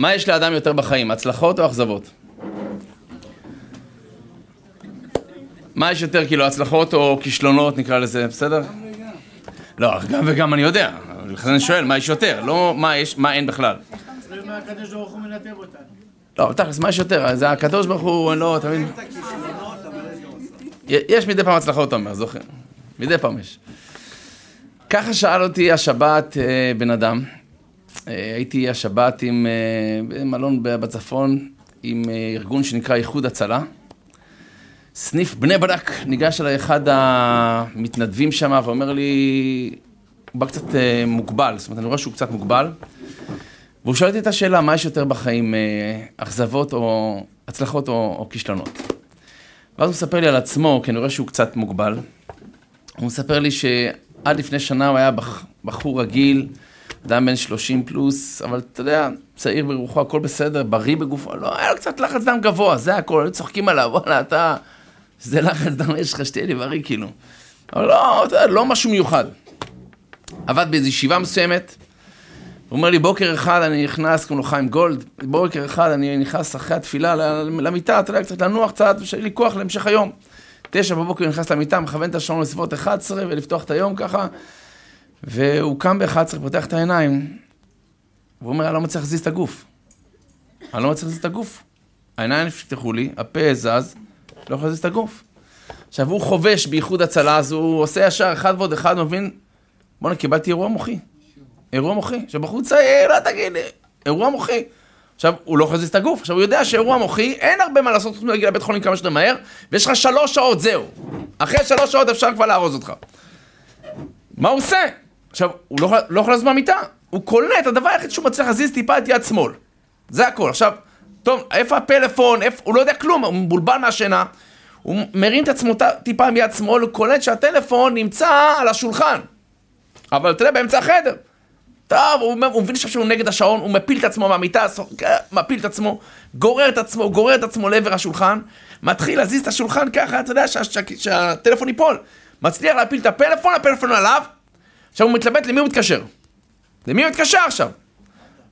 מה יש לאדם יותר בחיים, הצלחות או אכזבות? מה יש יותר, כאילו, הצלחות או כישלונות, נקרא לזה, בסדר? לא, גם וגם אני יודע. לכן אני שואל, מה יש יותר? לא מה יש, מה אין בכלל. לא, תכלס, מה יש יותר? זה הקדוש ברוך הוא, לא, אתה מבין? יש מדי פעם הצלחות, אתה אומר, זוכר. מדי פעם יש. ככה שאל אותי השבת אה, בן אדם. אה, הייתי השבת עם אה, מלון בצפון, עם ארגון שנקרא איחוד הצלה. סניף בני ברק, ניגש אליי אחד המתנדבים שם ואומר לי, הוא בא קצת מוגבל, זאת אומרת, אני רואה שהוא קצת מוגבל. והוא שואל אותי את השאלה, מה יש יותר בחיים, אכזבות או הצלחות או, או כישלונות? ואז הוא מספר לי על עצמו, כי אני רואה שהוא קצת מוגבל. הוא מספר לי שעד לפני שנה הוא היה בחור רגיל, אדם בן 30 פלוס, אבל אתה יודע, צעיר ברוחו, הכל בסדר, בריא בגופו, לא, היה לו קצת לחץ דם גבוה, זה הכל, היו צוחקים עליו, וואלה, אתה, זה לחץ דם יש לך, שתהיה לי בריא, כאילו. אבל לא, אתה יודע, לא משהו מיוחד. עבד באיזו ישיבה מסוימת, הוא אומר לי, בוקר אחד אני נכנס, קוראים לו חיים גולד, בוקר אחד אני נכנס אחרי התפילה למיטה, אתה יודע, קצת לנוח קצת, ושיהיה לי כוח להמשך היום. תשע בבוקר נכנס למיטה, מכוון את השעון לסביבות 11 ולפתוח את היום ככה, והוא קם ב-11, פותח את העיניים, והוא אומר, אני לא מצליח להזיז את הגוף. אני לא מצליח להזיז את הגוף. העיניים נפתחו לי, הפה זז, לא יכול להזיז את הגוף. עכשיו, הוא חובש באיחוד הצלה, אז הוא עושה ישר אחד ועוד אחד, מבין, בואנה, קיבלתי אירוע מוחי. אירוע מוחי. עכשיו, בחור צעיר, לא תגיד, אירוע מוחי. עכשיו, הוא לא יכול להזיז את הגוף. עכשיו, הוא יודע שאירוע מוחי, אין הרבה מה לעשות חוץ מלהגיע לבית חולים כמה שיותר מהר, ויש לך שלוש שעות, זהו. אחרי שלוש שעות אפשר כבר לארוז אותך. מה הוא עושה? עכשיו, הוא לא, לא יכול לזוז מהמיטה. הוא קולט, הדבר היחיד שהוא מצליח להזיז טיפה את יד שמאל. זה הכל. עכשיו, טוב, איפה הפלאפון? איפה... הוא לא יודע כלום, הוא מבולבל מהשינה. הוא מרים את עצמו טיפה עם יד שמאל, הוא קולט שהטלפון נמצא על השולחן. אבל אתה יודע, באמצע החדר. טוב, הוא, הוא מבין עכשיו שהוא נגד השעון, הוא מפיל את עצמו מהמיטה, כן, מפיל את עצמו, גורר את עצמו, גורר את עצמו לעבר השולחן, מתחיל להזיז את השולחן ככה, אתה יודע, שה, שה, שהטלפון ייפול. מצליח להפיל את הפלאפון, הפלאפון עליו, עכשיו הוא מתלבט למי הוא מתקשר. למי הוא מתקשר עכשיו?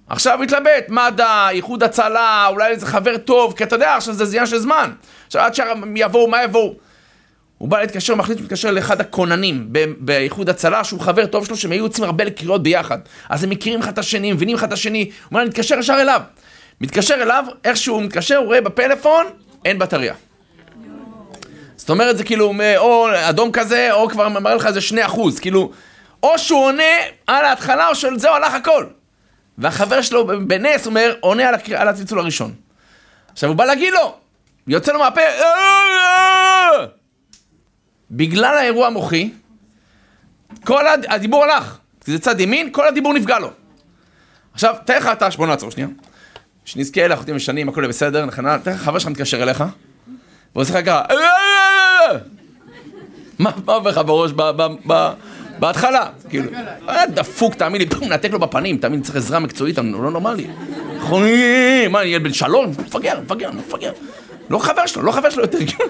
עכשיו הוא מתלבט, מד"א, איחוד הצלה, אולי איזה חבר טוב, כי אתה יודע, עכשיו זה עניין של זמן. עכשיו עד שהם יבואו, מה יבואו? הוא בא להתקשר, מחליט להתקשר לאחד הכוננים באיחוד הצלה, שהוא חבר טוב שלו, שהם היו יוצאים הרבה לקריאות ביחד. אז הם מכירים אחד את השני, מבינים אחד את השני, הוא אומר, אני מתקשר ישר אליו. מתקשר אליו, איך שהוא מתקשר, הוא רואה בפלאפון, אין בטריה. זאת אומרת, זה כאילו, או אדום כזה, או כבר מראה לך איזה שני אחוז, כאילו, או שהוא עונה על ההתחלה, או שזהו, הלך הכל. והחבר שלו בנס אומר, עונה על, הקר... על הצלצול הראשון. עכשיו הוא בא להגיד לו, יוצא לו מהפה, אה, אה, אה, בגלל האירוע המוחי, כל הדיבור הלך. כי זה צד ימין, כל הדיבור נפגע לו. עכשיו, תאר לך אתה, בוא נעצור שנייה. שנזכה אלה, אחותים משנים, הכל בסדר, נכנע, תאר לך חבר שלך מתקשר אליך, ועושה לך ככה, מה עובר לך בראש בהתחלה? כאילו, דפוק, תאמין לי, מנתק לו בפנים, תאמין, צריך עזרה מקצועית, הוא לא נורמלי. מה, אני ילד בן שלום? מפגר, מפגר, מפגר. לא חבר שלו, לא חבר שלו יותר, כאילו.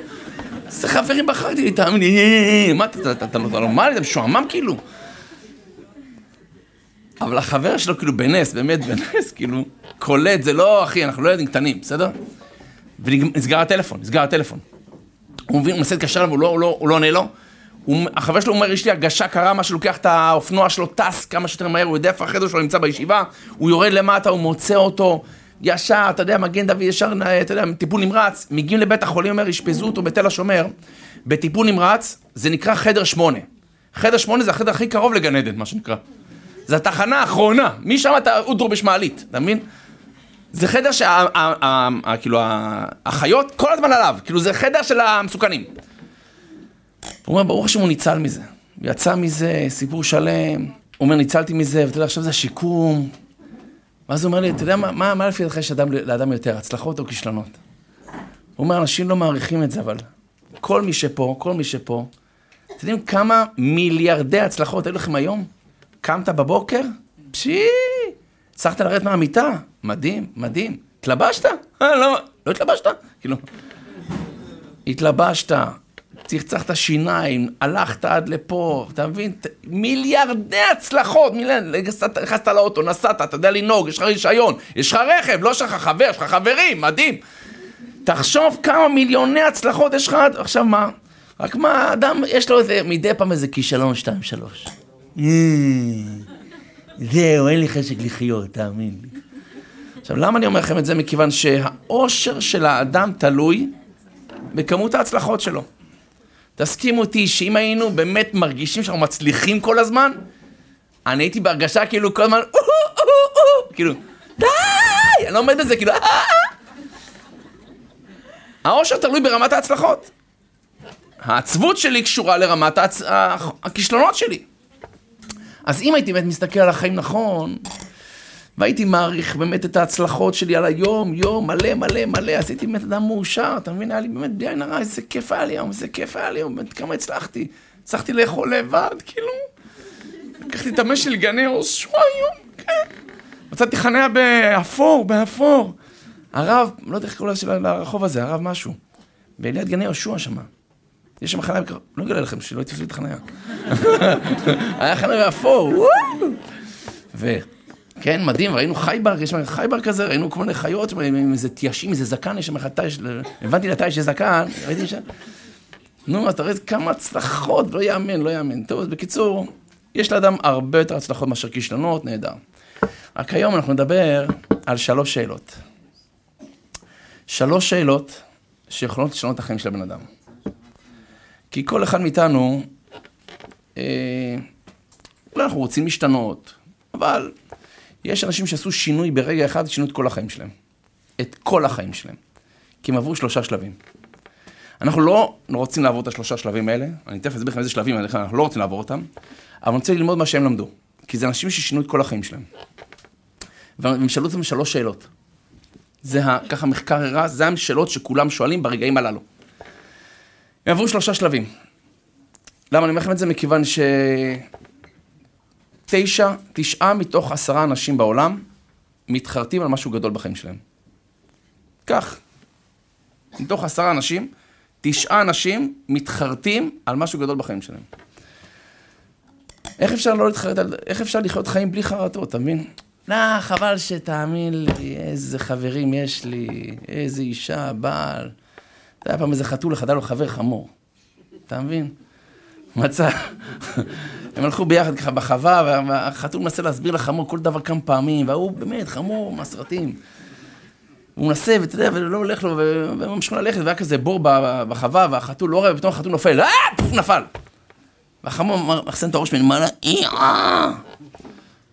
איזה חברים בחרתי לי, תאמין לי, מה, אתה נורמלי, אתה משועמם כאילו? אבל החבר שלו כאילו בנס, באמת בנס, כאילו, קולט, זה לא, אחי, אנחנו לא ילדים קטנים, בסדר? ונסגר הטלפון, נסגר הטלפון. הוא מבין, הוא מנסה להתקשר אליו, הוא לא, לא עונה לו. החבר שלו אומר, יש לי הרגשה קרה, מה שלוקח את האופנוע שלו, טס כמה שיותר מהר, הוא יודע איפה החדר שלו נמצא בישיבה, הוא יורד למטה, הוא מוצא אותו, ישר, אתה יודע, מגן דוד ישר, אתה יודע, טיפול נמרץ, מגיעים לבית החולים, אומר, אשפזו אותו בתל השומר, בטיפול נמרץ, זה נקרא חדר שמונה. חדר שמונה זה החדר הכי קרוב לגן עדן, מה שנקרא. זה התחנה האחרונה, משם אתה אודרו בשמעלית, אתה מבין? זה חדר שה... כאילו, החיות כל הזמן עליו, כאילו זה חדר של המסוכנים. הוא אומר, ברוך השם הוא ניצל מזה. יצא מזה, סיפור שלם. הוא אומר, ניצלתי מזה, ואתה יודע, עכשיו זה השיקום, ואז הוא אומר לי, אתה יודע מה, מה, מה לפי דעתך יש אדם, לאדם יותר, הצלחות או כישלונות? הוא אומר, אנשים לא מעריכים את זה, אבל כל מי שפה, כל מי שפה, אתם יודעים כמה מיליארדי הצלחות היו לכם היום? קמת בבוקר? פשי! הצלחת לרדת מהמיטה? מדהים, מדהים. התלבשת? אה, לא, לא התלבשת? כאילו... התלבשת, צחצחת שיניים, הלכת עד לפה, אתה מבין? מיליארדי הצלחות, נכנסת לאוטו, נסעת, אתה יודע לנהוג, יש לך רישיון, יש לך רכב, לא יש לך חבר, יש לך חברים, מדהים. תחשוב כמה מיליוני הצלחות יש לך, עכשיו מה? רק מה, אדם, יש לו איזה, מדי פעם איזה כישלון, שתיים, שלוש. אה, זהו, אין לי חשק לחיות, תאמין לי. עכשיו, למה אני אומר לכם את זה? מכיוון שהאושר של האדם תלוי בכמות ההצלחות שלו. תסכימו אותי שאם היינו באמת מרגישים שאנחנו מצליחים כל הזמן, אני הייתי בהרגשה כאילו כל הזמן, כאילו, די! אני לא עומד בזה, כאילו, אה, אה, אה. העושר תלוי ברמת ההצלחות. העצבות שלי קשורה לרמת. הכישלונות שלי. אז אם הייתי באמת מסתכל על החיים נכון, והייתי מעריך באמת את ההצלחות שלי על היום, יום, מלא, מלא, מלא, הייתי באמת אדם מאושר, אתה מבין? היה לי באמת בלי עין הרע, איזה כיף היה לי היום, איזה כיף היה לי היום, באמת כמה הצלחתי. הצלחתי לאכול לבד, כאילו. לקחתי את המש של גני יהושע היום, כן. מצאתי חניה באפור, באפור. הרב, לא יודע איך קוראים לרחוב הזה, הרב משהו. וליד גני יהושע שמה. יש שם חניה, לא אגלה לכם שלא יתפסו לי את החניה. היה חניה באפור, וכן, מדהים, ראינו חייבר, יש חייבר כזה, ראינו כל מיני חיות עם איזה תיישים, איזה זקן, יש שם אחד תיש, הבנתי לתיש שיש זקן, ראיתי שם. נו, אז אתה רואה כמה הצלחות, לא יאמן, לא יאמן. טוב, אז בקיצור, יש לאדם הרבה יותר הצלחות מאשר כישלונות, נהדר. רק היום אנחנו נדבר על שלוש שאלות. שלוש שאלות שיכולות לשנות את החיים של הבן אדם. כי כל אחד מאיתנו, אה, אולי אנחנו רוצים להשתנות, אבל יש אנשים שעשו שינוי ברגע אחד, שינו את כל החיים שלהם. את כל החיים שלהם. כי הם עברו שלושה שלבים. אנחנו לא רוצים לעבור את השלושה שלבים האלה, אני תכף אסביר לכם איזה שלבים, אנחנו לא רוצים לעבור אותם, אבל אני רוצה ללמוד מה שהם למדו. כי זה אנשים ששינו את כל החיים שלהם. והם שאלו אותם שלוש שאלות. זה ככה מחקר הראה, זה השאלות שכולם שואלים ברגעים הללו. הם עברו שלושה שלבים. למה אני אומר לכם את זה? מכיוון שתשע, תשעה מתוך עשרה אנשים בעולם מתחרטים על משהו גדול בחיים שלהם. כך, מתוך עשרה אנשים, תשעה אנשים מתחרטים על משהו גדול בחיים שלהם. איך אפשר לא להתחרט על... איך אפשר לחיות חיים בלי חרטות, אתה מבין? לא, חבל שתאמין לי, איזה חברים יש לי, איזה אישה, בעל. זה היה פעם איזה חתול, אחד לו חבר חמור. אתה מבין? מצא, הם הלכו ביחד ככה בחווה, והחתול מנסה להסביר לחמור כל דבר כמה פעמים, והוא באמת חמור מהסרטים. הוא מנסה, ואתה יודע, ולא הולך לו, וממשיך ללכת, והיה כזה בור בחווה, והחתול לא רואה, ופתאום החתול נופל, אה, פוף, נפל. והחמור מחסן את הראש ממעלה, אה!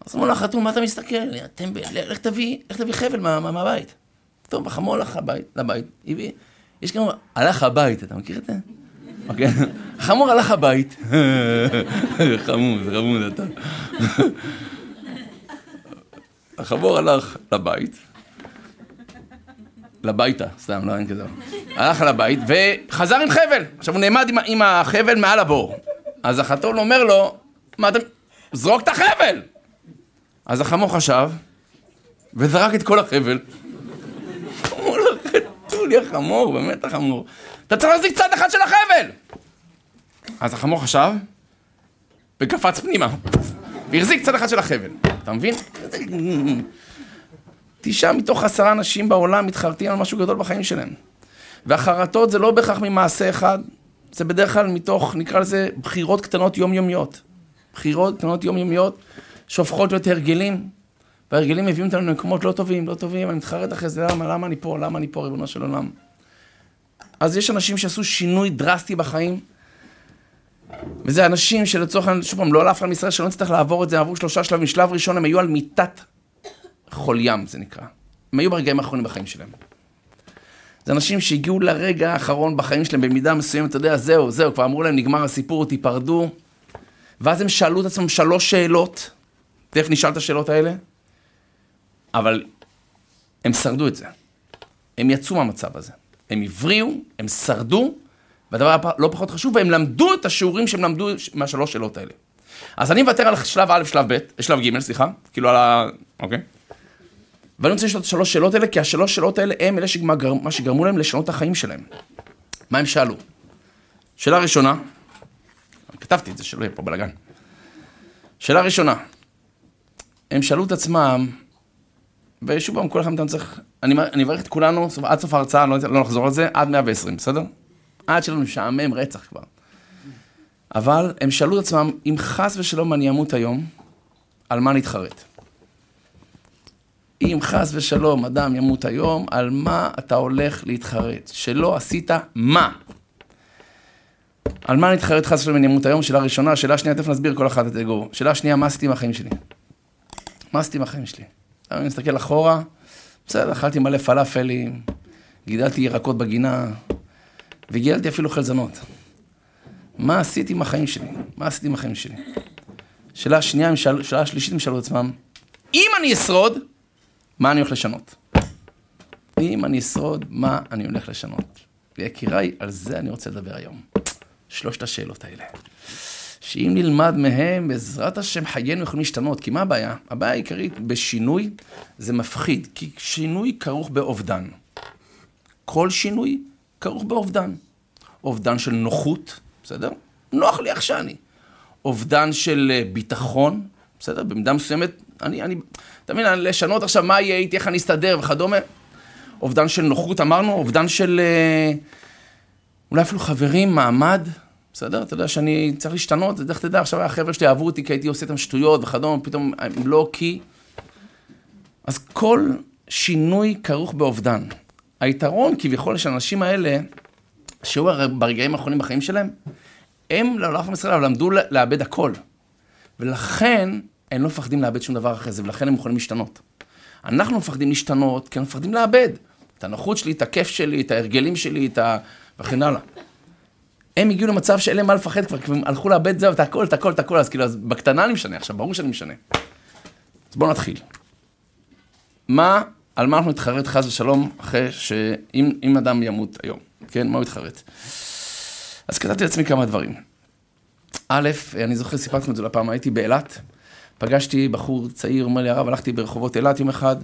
אז אמרו לחתול, מה אתה מסתכל? טמבל, לך תביא, לך תביא חבל מהבית. טוב, החמור הלך לבית, הביא, יש גם, הלך הבית, אתה מכיר את זה? אוקיי? החמור הלך הבית. חמוד, חמוד אתה. החמור הלך לבית. לביתה, סתם, לא אין כזה. הלך לבית וחזר עם חבל. עכשיו הוא נעמד עם, עם החבל מעל הבור. אז החתול אומר לו, מה אתה... זרוק את החבל! אז החמור חשב, וזרק את כל החבל. אמרו לו, חתול, יא חמור, באמת החמור. אתה צריך להחזיק צד אחד של החבל! אז החמור חשב, וקפץ פנימה, והחזיק צד אחד של החבל. אתה מבין? תשעה מתוך עשרה אנשים בעולם מתחרטים על משהו גדול בחיים שלהם. והחרטות זה לא בהכרח ממעשה אחד, זה בדרך כלל מתוך, נקרא לזה, בחירות קטנות יומיומיות. בחירות קטנות יומיומיות שהופכות להיות הרגלים, וההרגלים מביאים אותנו למקומות לא טובים, לא טובים, אני מתחרט אחרי זה, למה, למה אני פה, למה אני פה, ריבונו של עולם. אז יש אנשים שעשו שינוי דרסטי בחיים, וזה אנשים שלצורך העניין, שוב פעם, לא על אף אחד מישראל שלא נצטרך לעבור את זה, עברו שלושה שלבים. שלב ראשון הם היו על מיטת חול ים, זה נקרא. הם היו ברגעים האחרונים בחיים שלהם. זה אנשים שהגיעו לרגע האחרון בחיים שלהם, במידה מסוימת, אתה יודע, זהו, זהו, כבר אמרו להם, נגמר הסיפור, תיפרדו. ואז הם שאלו את עצמם שלוש שאלות, תכף נשאל את השאלות האלה, אבל הם שרדו את זה. הם יצאו מהמצב הזה. הם הבריאו, הם שרדו, והדבר לא פחות חשוב, והם למדו את השיעורים שהם למדו מהשלוש שאלות האלה. אז אני מוותר על שלב א', שלב ב', שלב ג', סליחה, כאילו על ה... אוקיי. ואני רוצה לשאול את השלוש שאלות האלה, כי השלוש שאלות האלה הם אלה שגר... מה שגרמו להם לשנות את החיים שלהם. מה הם שאלו? שאלה ראשונה, כתבתי את זה, שלא יהיה פה בלאגן. שאלה ראשונה, הם שאלו את עצמם, ושוב פעם, כל אחד מאיתנו צריך, אני, אני אברך את כולנו סוף, עד סוף ההרצאה, לא, לא נחזור על זה, עד 120, בסדר? עד שלנו משעמם רצח כבר. אבל הם שאלו את עצמם, אם חס ושלום אני אמות היום, על מה נתחרט? אם חס ושלום אדם ימות היום, על מה אתה הולך להתחרט? שלא עשית מה? על מה נתחרט חס ושלום אם אני אמות היום? שאלה ראשונה. שאלה שנייה, תכף נסביר כל אחת את אגו. שאלה שנייה, מה עשיתי עם החיים שלי? מה עשיתי עם החיים שלי? אני מסתכל אחורה, בסדר, אכלתי מלא פלאפלים, גידלתי ירקות בגינה, וגידלתי אפילו חלזונות. מה עשיתי עם החיים שלי? מה עשיתי עם החיים שלי? שאלה שנייה, שאלה שלישית, הם שאלו את עצמם, אם אני אשרוד, מה אני הולך לשנות? אם אני אשרוד, מה אני הולך לשנות? ויקיריי, על זה אני רוצה לדבר היום. שלושת השאלות האלה. שאם נלמד מהם, בעזרת השם חיינו יכולים להשתנות. כי מה הבעיה? הבעיה העיקרית בשינוי זה מפחיד, כי שינוי כרוך באובדן. כל שינוי כרוך באובדן. אובדן של נוחות, בסדר? נוח לי איך שאני. אובדן של אה, ביטחון, בסדר? במידה מסוימת, אני, אני, אתה מבין, לשנות עכשיו מה יהיה איתי, איך אני אסתדר וכדומה. אובדן של נוחות אמרנו, אובדן של אה, אולי אפילו חברים, מעמד, בסדר? אתה יודע שאני צריך להשתנות, איך תדע, עכשיו החבר'ה שלי אהבו אותי כי הייתי עושה איתם שטויות וכדומה, פתאום הם לא כי... אז כל שינוי כרוך באובדן. היתרון כביכול של האנשים האלה, שהיו ברגעים האחרונים בחיים שלהם, הם לעולם ישראל, אבל למדו לאבד הכל. ולכן הם לא מפחדים לאבד שום דבר אחרי זה, ולכן הם יכולים להשתנות. אנחנו מפחדים להשתנות, כי אנחנו מפחדים לאבד. את הנוחות שלי, את הכיף שלי, את ההרגלים שלי, את ה... וכן הלאה. הם הגיעו למצב שאין להם מה לפחד כבר, כי הם הלכו לאבד זהו, את הכל, את הכל, את הכל, אז כאילו, אז בקטנה אני משנה עכשיו, ברור שאני משנה. אז בואו נתחיל. מה, על מה אנחנו נתחרט חס ושלום, אחרי שאם אדם ימות היום, כן, מה הוא יתחרט? אז כתבתי לעצמי כמה דברים. א', אני זוכר, סיפרתי את זה לפעם, הייתי באילת, פגשתי בחור צעיר, אומר לי, הרב, הלכתי ברחובות אילת יום אחד,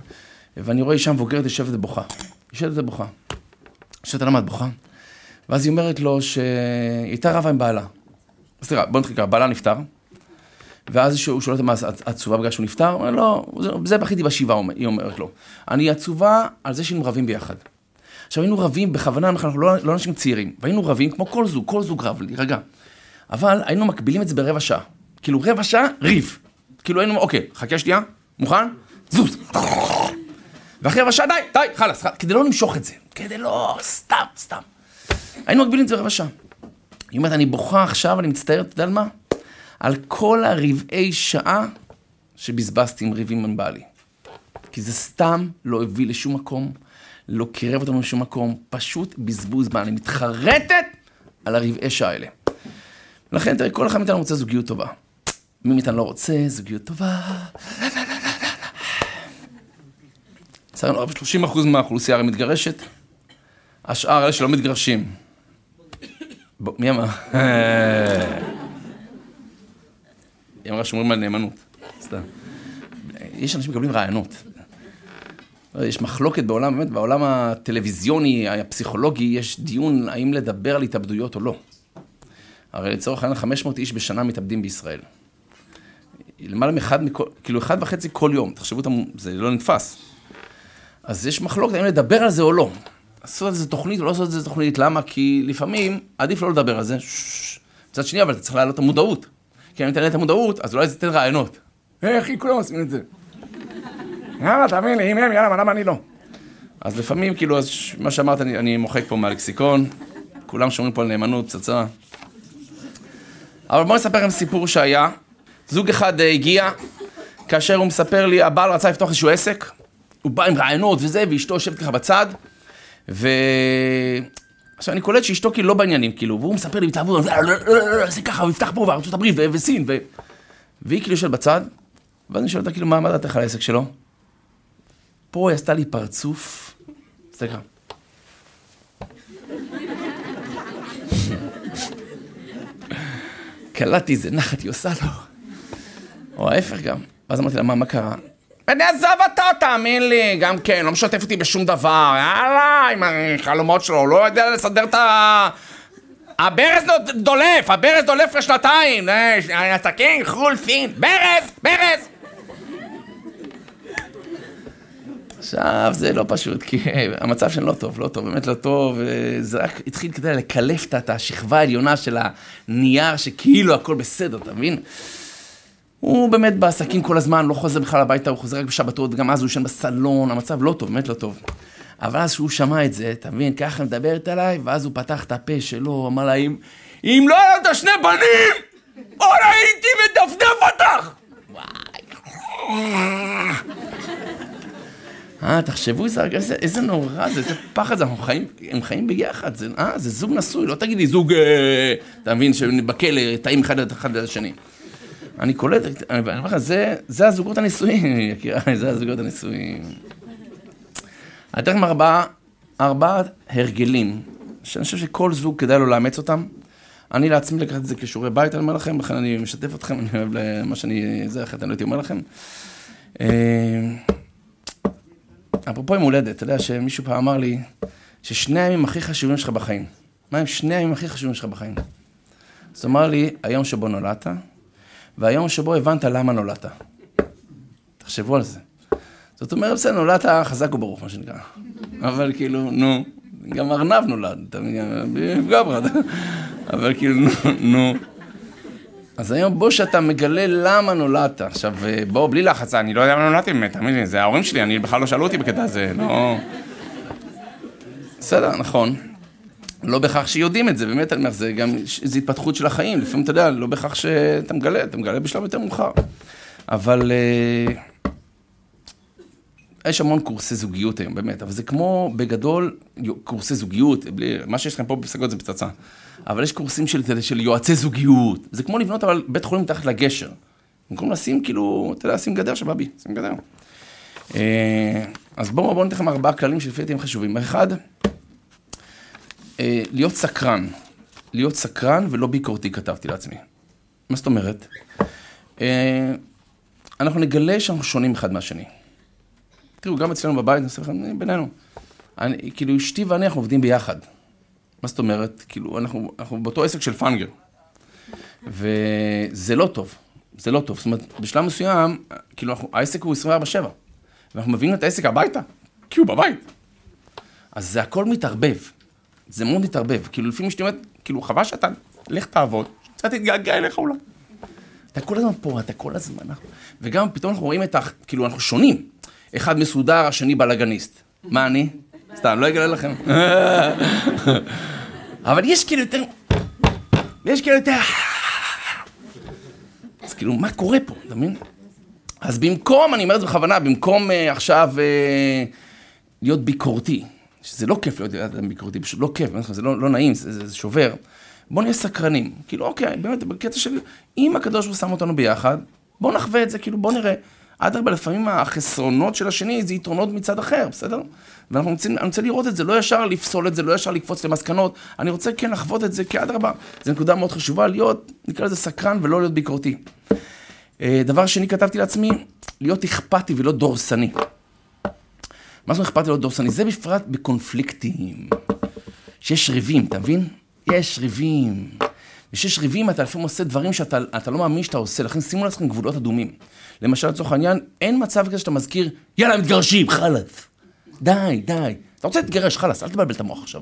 ואני רואה אישה מבוגרת יושבת ובוכה. יושבת ובוכה. יושבת למה את בוכה? ואז היא אומרת לו שהיא הייתה רבה עם בעלה. סליחה, בוא נתחיל ככה, בעלה נפטר, ואז הוא שואל אותה מה עצובה בגלל שהוא נפטר? הוא אומר, לא, זה בכיתי בשבעה, היא אומרת לו. אני עצובה על זה שהיינו רבים ביחד. עכשיו היינו רבים, בכוונה, אנחנו לא, לא אנשים צעירים, והיינו רבים כמו כל זוג, כל זוג רב, להירגע. אבל היינו מקבילים את זה ברבע שעה. כאילו רבע שעה, ריב. כאילו היינו, אוקיי, חכה שנייה, מוכן? זוז. ואחרי רבע שעה, די, די, חלאס, כדי לא למשוך את זה. כדי לא, סתם, סתם. היינו מגבילים את זה ברבע שעה. היא אומרת, אני בוכה עכשיו, אני מצטערת, אתה יודע על מה? על כל הרבעי שעה שבזבזתי עם ריבים עם בעלי. כי זה סתם לא הביא לשום מקום, לא קירב אותנו לשום מקום, פשוט בזבוז זמן. אני מתחרטת על הרבעי שעה האלה. לכן, תראה, כל אחד מאיתנו רוצה זוגיות טובה. מי מאיתנו לא רוצה זוגיות טובה? לצערנו הרב, 30% מהאוכלוסייה הרי מתגרשת, השאר אלה שלא מתגרשים. מי אמר? היא אמרה שומרים על נאמנות. סתם. יש אנשים שמקבלים רעיונות. יש מחלוקת בעולם, באמת, בעולם הטלוויזיוני, הפסיכולוגי, יש דיון האם לדבר על התאבדויות או לא. הרי לצורך העניין 500 איש בשנה מתאבדים בישראל. למעלה מאחד, מכל, כאילו אחד וחצי כל יום, תחשבו, זה לא נתפס. אז יש מחלוקת האם לדבר על זה או לא. לעשות על זה תוכנית או לא לעשות על זה תוכנית, למה? כי לפעמים עדיף לא לדבר על זה. מצד שני, אבל אתה צריך להעלות את המודעות. כי אם תעלה את המודעות, אז אולי זה תיתן רעיונות. איך היא כולם עושים את זה? יאללה, תאמין לי, אם הם, יאללה, למה אני לא? אז לפעמים, כאילו, אז מה שאמרת, אני, אני מוחק פה מהלקסיקון, כולם שומרים פה על נאמנות, פצצה. אבל בואו נספר לכם סיפור שהיה. זוג אחד אה, הגיע, כאשר הוא מספר לי, הבעל רצה לפתוח איזשהו עסק, הוא בא עם רעיונות וזה, ואשתו יושבת ככה בצד, ו... עכשיו אני קולט שאשתו כאילו לא בעניינים, כאילו, והוא מספר לי בהתלהבות, זה ככה, הוא יפתח פה בארצות הברית וסין, ו... והיא כאילו יושבת בצד, ואז אני שואל אותה כאילו, מה דעתך על העסק שלו? פה היא עשתה לי פרצוף, סליחה. קלטתי איזה נחת היא עושה לו. או ההפך גם. ואז אמרתי לה, מה, מה קרה? אני עזוב אותו, תאמין לי, גם כן, לא משתף אותי בשום דבר, יאללה, עם החלומות שלו, לא יודע לסדר את הברז דולף, הברז דולף לשנתיים, הסכין, חול, סין, ברז, ברז! עכשיו, זה לא פשוט, כי המצב שלנו לא טוב, לא טוב, באמת לא טוב, זה רק התחיל כדי לקלף את השכבה העליונה של הנייר, שכאילו הכל בסדר, אתה מבין? הוא באמת בעסקים כל הזמן, לא חוזר בכלל הביתה, הוא חוזר רק בשבתות, וגם אז הוא ישן בסלון, המצב לא טוב, באמת לא טוב. אבל אז שהוא שמע את זה, אתה מבין, ככה מדברת עליי, ואז הוא פתח את הפה שלו, אמר לה, אם, אם לא היה לך שני בנים, עוד הייתי מדפדף אותך! אה, תחשבו איזה, איזה, איזה נורא זה, איזה פחד זה, אנחנו חיים, הם חיים ביחד, זה, אה, זה זוג נשוי, לא תגידי זוג, אה, אתה מבין, שבכלא, טעים אחד אחד לשני. אני קולט, אני אומר לך, זה, הזוגות הנישואים, יקיריי, זה הזוגות הנישואים. אני אתן לכם ארבעה, ארבעה הרגלים, שאני חושב שכל זוג כדאי לו לאמץ אותם. אני לעצמי לקחת את זה כשיעורי בית, אני אומר לכם, לכן אני משתף אתכם, אני אוהב מה שאני, זה אחרת אני לא הייתי אומר לכם. אה, אפרופו יום הולדת, אתה יודע שמישהו פעם אמר לי, ששני הימים הכי חשובים שלך בחיים. מה הם שני הימים הכי חשובים שלך בחיים? אז הוא אמר לי, היום שבו נולדת, והיום שבו הבנת למה נולדת. תחשבו על זה. זאת אומרת, בסדר, נולדת חזק וברוך, מה שנקרא. אבל כאילו, נו, גם ארנב נולד, אתה מבין, בגברד. אבל כאילו, נו, נו. אז היום בוא שאתה מגלה למה נולדת. עכשיו, בוא, בלי לחץ, אני לא יודע למה נולדתי באמת, תאמין לי, זה ההורים שלי, אני בכלל לא שאלו אותי בקטע הזה, לא... בסדר, נכון. לא בהכרח שיודעים את זה, באמת, אני אומר, זה גם, זה התפתחות של החיים, לפעמים אתה יודע, לא בהכרח שאתה מגלה, אתה מגלה בשלב יותר מאוחר. אבל אה, יש המון קורסי זוגיות היום, באמת, אבל זה כמו, בגדול, קורסי זוגיות, בלי, מה שיש לכם פה בפסגות זה פצצה. אבל יש קורסים של, של יועצי זוגיות, זה כמו לבנות אבל בית חולים מתחת לגשר. במקום לשים, כאילו, אתה יודע, לשים גדר שבבי, שים גדר. אה, אז בואו בוא ניתן לכם ארבעה כללים שלפי דעתי הם חשובים. אחד, אה, להיות סקרן. להיות סקרן ולא ביקורתי, כתבתי לעצמי. מה זאת אומרת? אה, אנחנו נגלה שאנחנו שונים אחד מהשני. תראו, גם אצלנו בבית, אני אעשה לכם, בינינו. אני, כאילו, אשתי ואני, אנחנו עובדים ביחד. מה זאת אומרת? כאילו, אנחנו, אנחנו באותו עסק של פאנגר. וזה לא טוב. זה לא טוב. זאת אומרת, בשלב מסוים, כאילו, אנחנו, העסק הוא 24-7. ואנחנו מביאים את העסק הביתה, כי הוא בבית. אז זה הכל מתערבב. זה מאוד מתערבב. כאילו, לפי מי שאתה אומרת, כאילו, חבל שאתה, לך תעבוד, קצת תתגעגע אליך אולי. אתה כל הזמן פה, אתה כל הזמן. וגם פתאום אנחנו רואים את ה... כאילו, אנחנו שונים. אחד מסודר, השני בלאגניסט. מה אני? סתם, לא אגלה לכם. אבל יש כאילו יותר... יש כאילו יותר... אז כאילו, מה קורה פה, אתה מבין? אז במקום, אני אומר את זה בכוונה, במקום uh, עכשיו uh, להיות ביקורתי, שזה לא כיף להיות אדם ביקורתי, פשוט לא כיף, זה לא, לא נעים, זה, זה, זה שובר. בואו נהיה סקרנים. כאילו, אוקיי, באמת, בקטע של... אם הקדוש ברוך הוא שם אותנו ביחד, בואו נחווה את זה, כאילו, בואו נראה. אדרבה, לפעמים החסרונות של השני זה יתרונות מצד אחר, בסדר? ואנחנו רוצים, אני רוצה לראות את זה, לא ישר לפסול את זה, לא ישר לקפוץ למסקנות, אני רוצה כן לחוות את זה כאדרבה. זו נקודה מאוד חשובה, להיות, נקרא לזה סקרן ולא להיות ביקורתי. אה, דבר שני, כתבתי לעצמי, להיות אכפתי ולא דורסני. מה זאת אכפתי ולא דורסני? זה בפרט בקונפליקטים. שיש ריבים, אתה מבין? יש ריבים. וכשיש ריבים אתה לפעמים עושה דברים שאתה לא מאמין שאתה עושה, לכן שימו לעצמכם גבולות אדומים. למשל, לצורך העניין, אין מצב כזה שאתה מזכיר, יאללה, מתגרשים, חלאס. די, די. אתה רוצה להתגרש, חלאס, אל תבלבל את המוח עכשיו.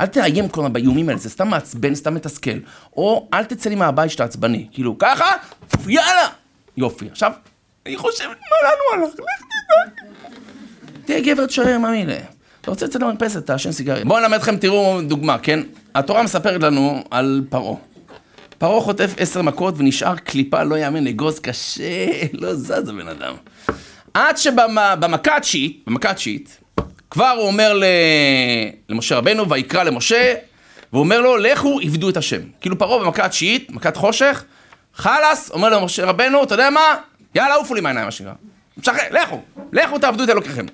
אל תאיים כל הזמן באיומים האלה, זה סתם מעצבן, סתם מתסכל. או אל תצא לי מהבית שאתה עצבני. כאילו, ככה, יאללה. יופי. עכשיו, אני חושבת, מה לנו הלך? לך תדאג. תהיה גבר תשאר מאמינה. אתה רוצה לצאת למרפסת, תעשן סיגריה. בואו נלמד אתכם, תראו דוגמה, כן? התורה מספרת לנו על פרעה. פרעה חוטף עשר מכות ונשאר קליפה, לא יאמן, אגוז קשה, לא זז הבן אדם. עד שבמכה התשיעית, במכה התשיעית, כבר הוא אומר למשה רבנו, ויקרא למשה, והוא אומר לו, לכו עבדו את השם. כאילו פרעה במכה התשיעית, מכת חושך, חלאס, אומר למשה רבנו, אתה יודע מה? יאללה, עופו לי מהעיניים, מה שנקרא. לכו, לכו תעבדו את אלוקיכם.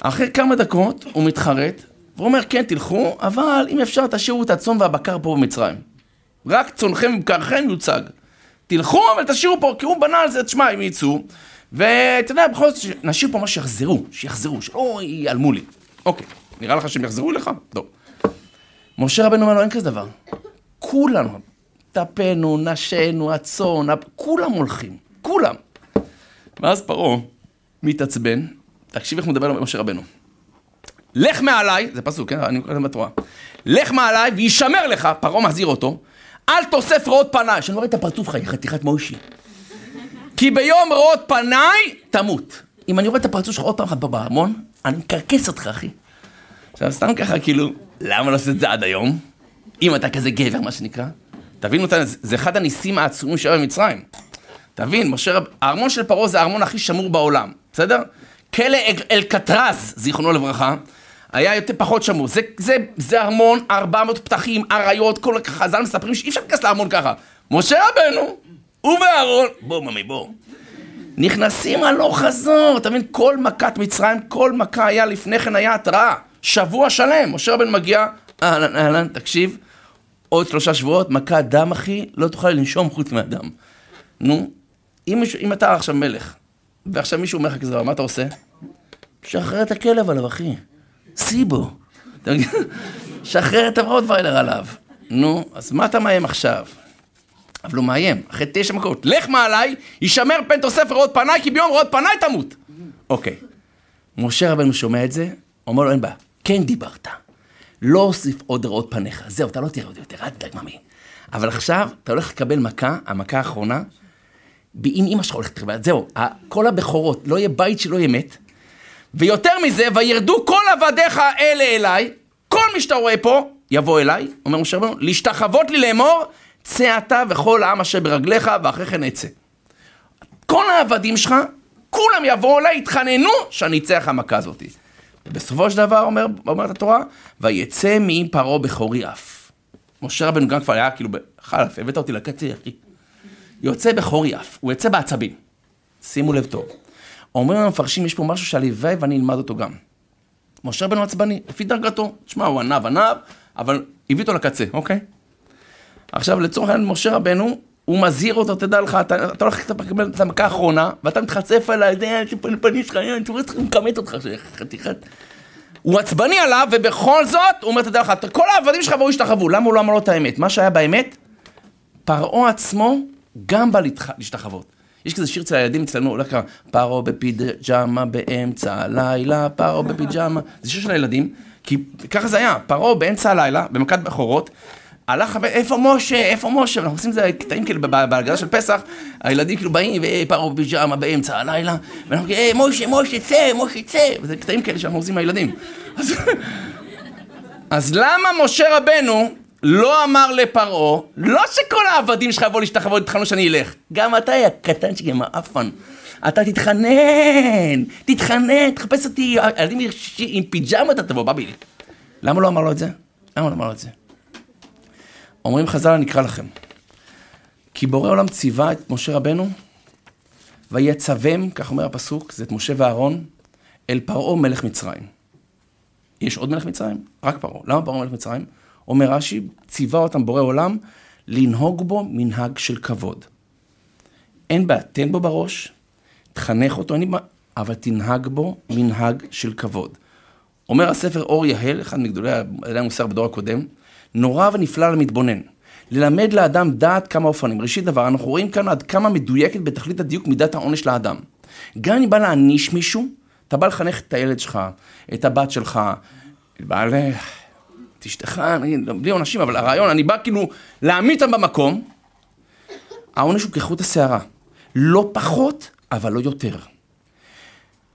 אחרי כמה דקות הוא מתחרט, והוא אומר, כן, תלכו, אבל אם אפשר תשאירו את הצאן והבקר פה במצרים. רק צונכם ובקרכם יוצג. תלכו, אבל תשאירו פה, כי הוא בנה על זה, תשמע, הם יצאו. ואתה יודע, בכל זאת, נשאיר פה מה שיחזרו, שיחזרו, שלא ייעלמו לי. אוקיי, נראה לך שהם יחזרו אליך? לא. משה רבנו אומר לו, אין כזה דבר. כולנו, טפנו, נשינו, הצאן, כולם הולכים, כולם. ואז פרעה מתעצבן, תקשיב איך מדבר למשה רבנו. לך מעליי, זה פסוק, כן? אני לזה בתורה. לך מעליי וישמר לך, פרעה מחזיר אותו, אל תוסף רעות פניי, שאני רואה את הפרצוף שלך, חתיכת מוישי. כי ביום רעות פניי תמות. אם אני רואה את הפרצוף שלך עוד פעם אחת בארמון, אני מקרקס אותך, אחי. עכשיו, סתם ככה, כאילו, למה לא עושה את זה עד היום? אם אתה כזה גבר, מה שנקרא. תבינו, זה אחד הניסים העצומים שהיו במצרים. תבין, משה רב... הארמון של פרעה זה הארמון הכי שמור בעולם, בסדר? כלא אלקטרס, זיכרונו לברכה, היה יותר פחות שמור. זה, זה, זה ארמון, 400 פתחים, אריות, כל חז"ל מספרים שאי אפשר להיכנס לארמון ככה. משה רבנו, הוא ואהרון, בוא ממי בוא. נכנסים הלוך חזור, אתה מבין? כל מכת מצרים, כל מכה היה לפני כן היה התראה. שבוע שלם, משה רבנו מגיע, אהלן, אהלן, תקשיב, עוד שלושה שבועות, מכת דם אחי, לא תוכל לנשום חוץ מהדם. נו, אם, מישהו, אם אתה עכשיו מלך, ועכשיו מישהו אומר לך כזה, מה אתה עושה? שחרר את הכלב עליו, אחי. סיבו. שחרר את הרוטוויילר עליו. נו, אז מה אתה מאיים עכשיו? אבל הוא מאיים, אחרי תשע מכות. לך מעליי, ישמר פן תוסף רעות פניי, כי ביום רעות פניי תמות. אוקיי. משה רבנו שומע את זה, אומר לו, אין בעיה. כן דיברת. לא אוסיף עוד רעות פניך. זהו, אתה לא תראה עוד יותר, אל תדאג ממי. אבל עכשיו, אתה הולך לקבל מכה, המכה האחרונה, אם אמא שלך הולכת לקבל, זהו, כל הבכורות, לא יהיה בית שלא יהיה מת. ויותר מזה, וירדו כל עבדיך אלה אליי, כל מי שאתה רואה פה, יבוא אליי, אומר משה רבנו, להשתחוות לי לאמור, צא אתה וכל העם אשר ברגליך, ואחרי כן אצא. כל העבדים שלך, כולם יבואו אליי, יתחננו שאני אצא לך המכה הזאתי. ובסופו של דבר, אומר, אומרת התורה, ויצא מעם פרעה בכורי אף. משה רבנו גם כבר היה כאילו, חלף, הבאת אותי לקצה, אחי. יוצא בכורי אף, הוא יוצא בעצבים. שימו לב טוב. אומרים המפרשים, יש פה משהו שהלוואי ואני אלמד אותו גם. משה רבנו עצבני, לפי דרגתו. שמע, הוא ענב ענב, אבל הביא אותו לקצה, אוקיי? עכשיו, לצורך העניין, משה רבנו, הוא מזהיר אותו, תדע לך, אתה, אתה הולך לקבל את המכה האחרונה, ואתה מתחצף עליי, זה שפנים שלך, אני שצריך לכמת אותך, חתיכת... הוא עצבני עליו, ובכל זאת, הוא אומר, תדע לך, כל העבדים שלך בואו ישתחוו. למה הוא לא אמר לו את האמת? מה שהיה באמת, פרעה עצמו גם בא להשתחוות. יש כזה שיר אצל הילדים אצלנו, הולך ככה, פרעה בפיג'מה באמצע הלילה, פרעה בפיג'מה. זה שיר של הילדים, כי ככה זה היה, פרעה באמצע הלילה, במכת בכורות, הלך, איפה משה, איפה משה? אנחנו עושים את זה קטעים כאילו בהגדה של פסח, הילדים כאילו באים, ופרעה בפיג'מה באמצע הלילה, ואנחנו כאילו, משה, משה, צא, משה, צא, וזה קטעים כאלה שאנחנו עושים עם הילדים. אז למה משה רבנו לא אמר לפרעה, לא שכל העבדים שלך יבואו להשתחוות, יתחננו שאני אלך. גם אתה, יא קטנצ'יק, יא מעפן. אתה תתחנן, תתחנן, תחפש אותי, ילדים עם פיג'מה אתה תבוא, בבילי. למה לא אמר לו את זה? למה לא אמר לו את זה? אומרים חז"ל, אני אקרא לכם. כי בורא עולם ציווה את משה רבנו, ויצווים, כך אומר הפסוק, זה את משה ואהרון, אל פרעה מלך מצרים. יש עוד מלך מצרים? רק פרעה. למה פרעה מלך מצרים? אומר רש"י, ציווה אותם בורא עולם לנהוג בו מנהג של כבוד. אין בעיה, תן בו בראש, תחנך אותו, אין בעיה, אבל תנהג בו מנהג של כבוד. אומר הספר אור יהל, אחד מגדולי המוסר בדור הקודם, נורא ונפלא למתבונן. ללמד לאדם דעת כמה אופנים. ראשית דבר, אנחנו רואים כאן עד כמה מדויקת בתכלית הדיוק מידת העונש לאדם. גם אם בא להעניש מישהו, אתה בא לחנך את הילד שלך, את הבת שלך, בא ל... את אשתך, בלי עונשים, אבל הרעיון, אני בא כאילו להעמיד אותם במקום, העונש הוא כחוט השערה. לא פחות, אבל לא יותר.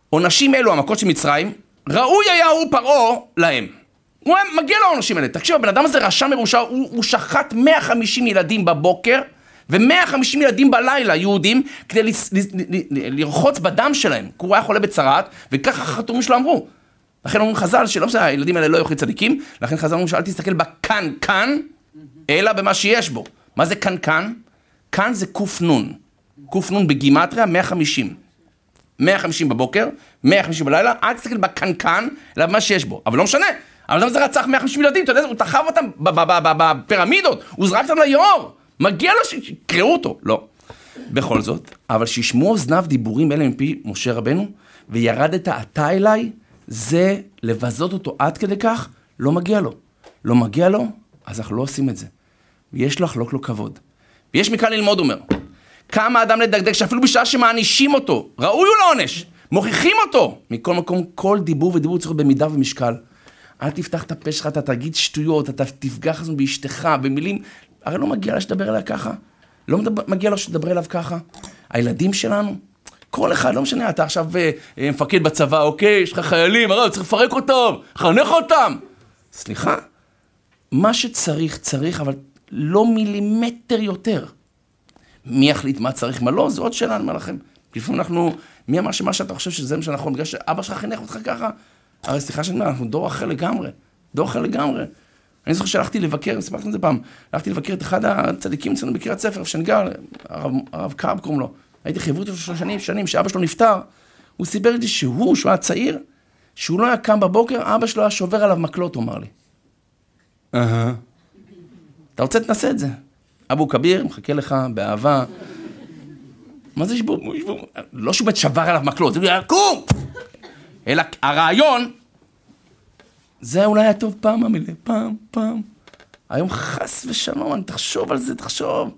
עונשים אלו, המכות של מצרים, ראוי היה הוא פרעה להם. הוא היה מגיע לעונשים האלה. תקשיב, הבן אדם הזה רשע מרושע, הוא, הוא שחט 150 ילדים בבוקר, ו-150 ילדים בלילה, יהודים, כדי לרחוץ בדם שלהם, כי הוא היה חולה בצרעת, וככה החתומים שלו אמרו. לכן אומרים חז"ל שלא בסדר, הילדים האלה לא יוכלו צדיקים, לכן חז"ל אומרים שאל תסתכל כאן, אלא במה שיש בו. מה זה כאן כאן? כאן זה קנ. קנ בגימטריה 150. 150 בבוקר, 150 בלילה, אל תסתכל כאן, אלא במה שיש בו. אבל לא משנה, אבל למה זה רצח 150 ילדים, אתה יודע, הוא תחב אותם בפירמידות, הוא זרק אותם ליאור, מגיע לו שיקראו אותו. לא. בכל זאת, אבל שישמעו אוזניו דיבורים אלה מפי משה רבנו, וירדת אתה אליי, זה לבזות אותו עד כדי כך, לא מגיע לו. לא מגיע לו, אז אנחנו לא עושים את זה. ויש לחלוק לו כבוד. ויש מכאן ללמוד, אומר. כמה אדם לדקדק שאפילו בשעה שמענישים אותו, ראוי הוא לעונש, מוכיחים אותו. מכל מקום, כל דיבור ודיבור צריך להיות במידה ומשקל. אל תפתח את הפה שלך, אתה תגיד שטויות, אתה תפגע חזון באשתך, במילים... הרי לא מגיע לה שתדבר אליה ככה. לא מדבר, מגיע לו שתדבר אליו ככה. הילדים שלנו, כל אחד, לא משנה, אתה עכשיו אה, אה, מפקד בצבא, אוקיי, יש לך חיילים, הרב, צריך לפרק אותם, חנך אותם. סליחה, מה שצריך, צריך, אבל לא מילימטר יותר. מי יחליט מה צריך, מה לא, זו עוד שאלה, אני אומר לכם. לפעמים אנחנו, מי אמר שמה שאתה חושב שזה מה שנכון, בגלל שאבא שלך חינך אותך ככה? הרי סליחה שאני אומר, אנחנו דור אחר לגמרי. דור אחר לגמרי. אני זוכר שהלכתי לבקר, סיפרתי את זה פעם, הלכתי לבקר את אחד הצדיקים אצלנו בקריית ספר, איפה שאני גר, הרב, הרב קרב קוראים לו. הייתי חברות איתו שנים, שנים, שאבא שלו נפטר. הוא סיפר לי שהוא, שהוא היה צעיר, שהוא לא היה קם בבוקר, אבא שלו היה שובר עליו מקלות, הוא אמר לי. אהה. אתה רוצה, תנסה את זה. אבו כביר, מחכה לך, באהבה. מה זה שבו? לא שהוא באמת שבר עליו מקלות, הוא היה קום! אלא הרעיון, זה אולי היה טוב פעם המילה, פעם, פעם. היום חס ושלום, אני תחשוב על זה, תחשוב.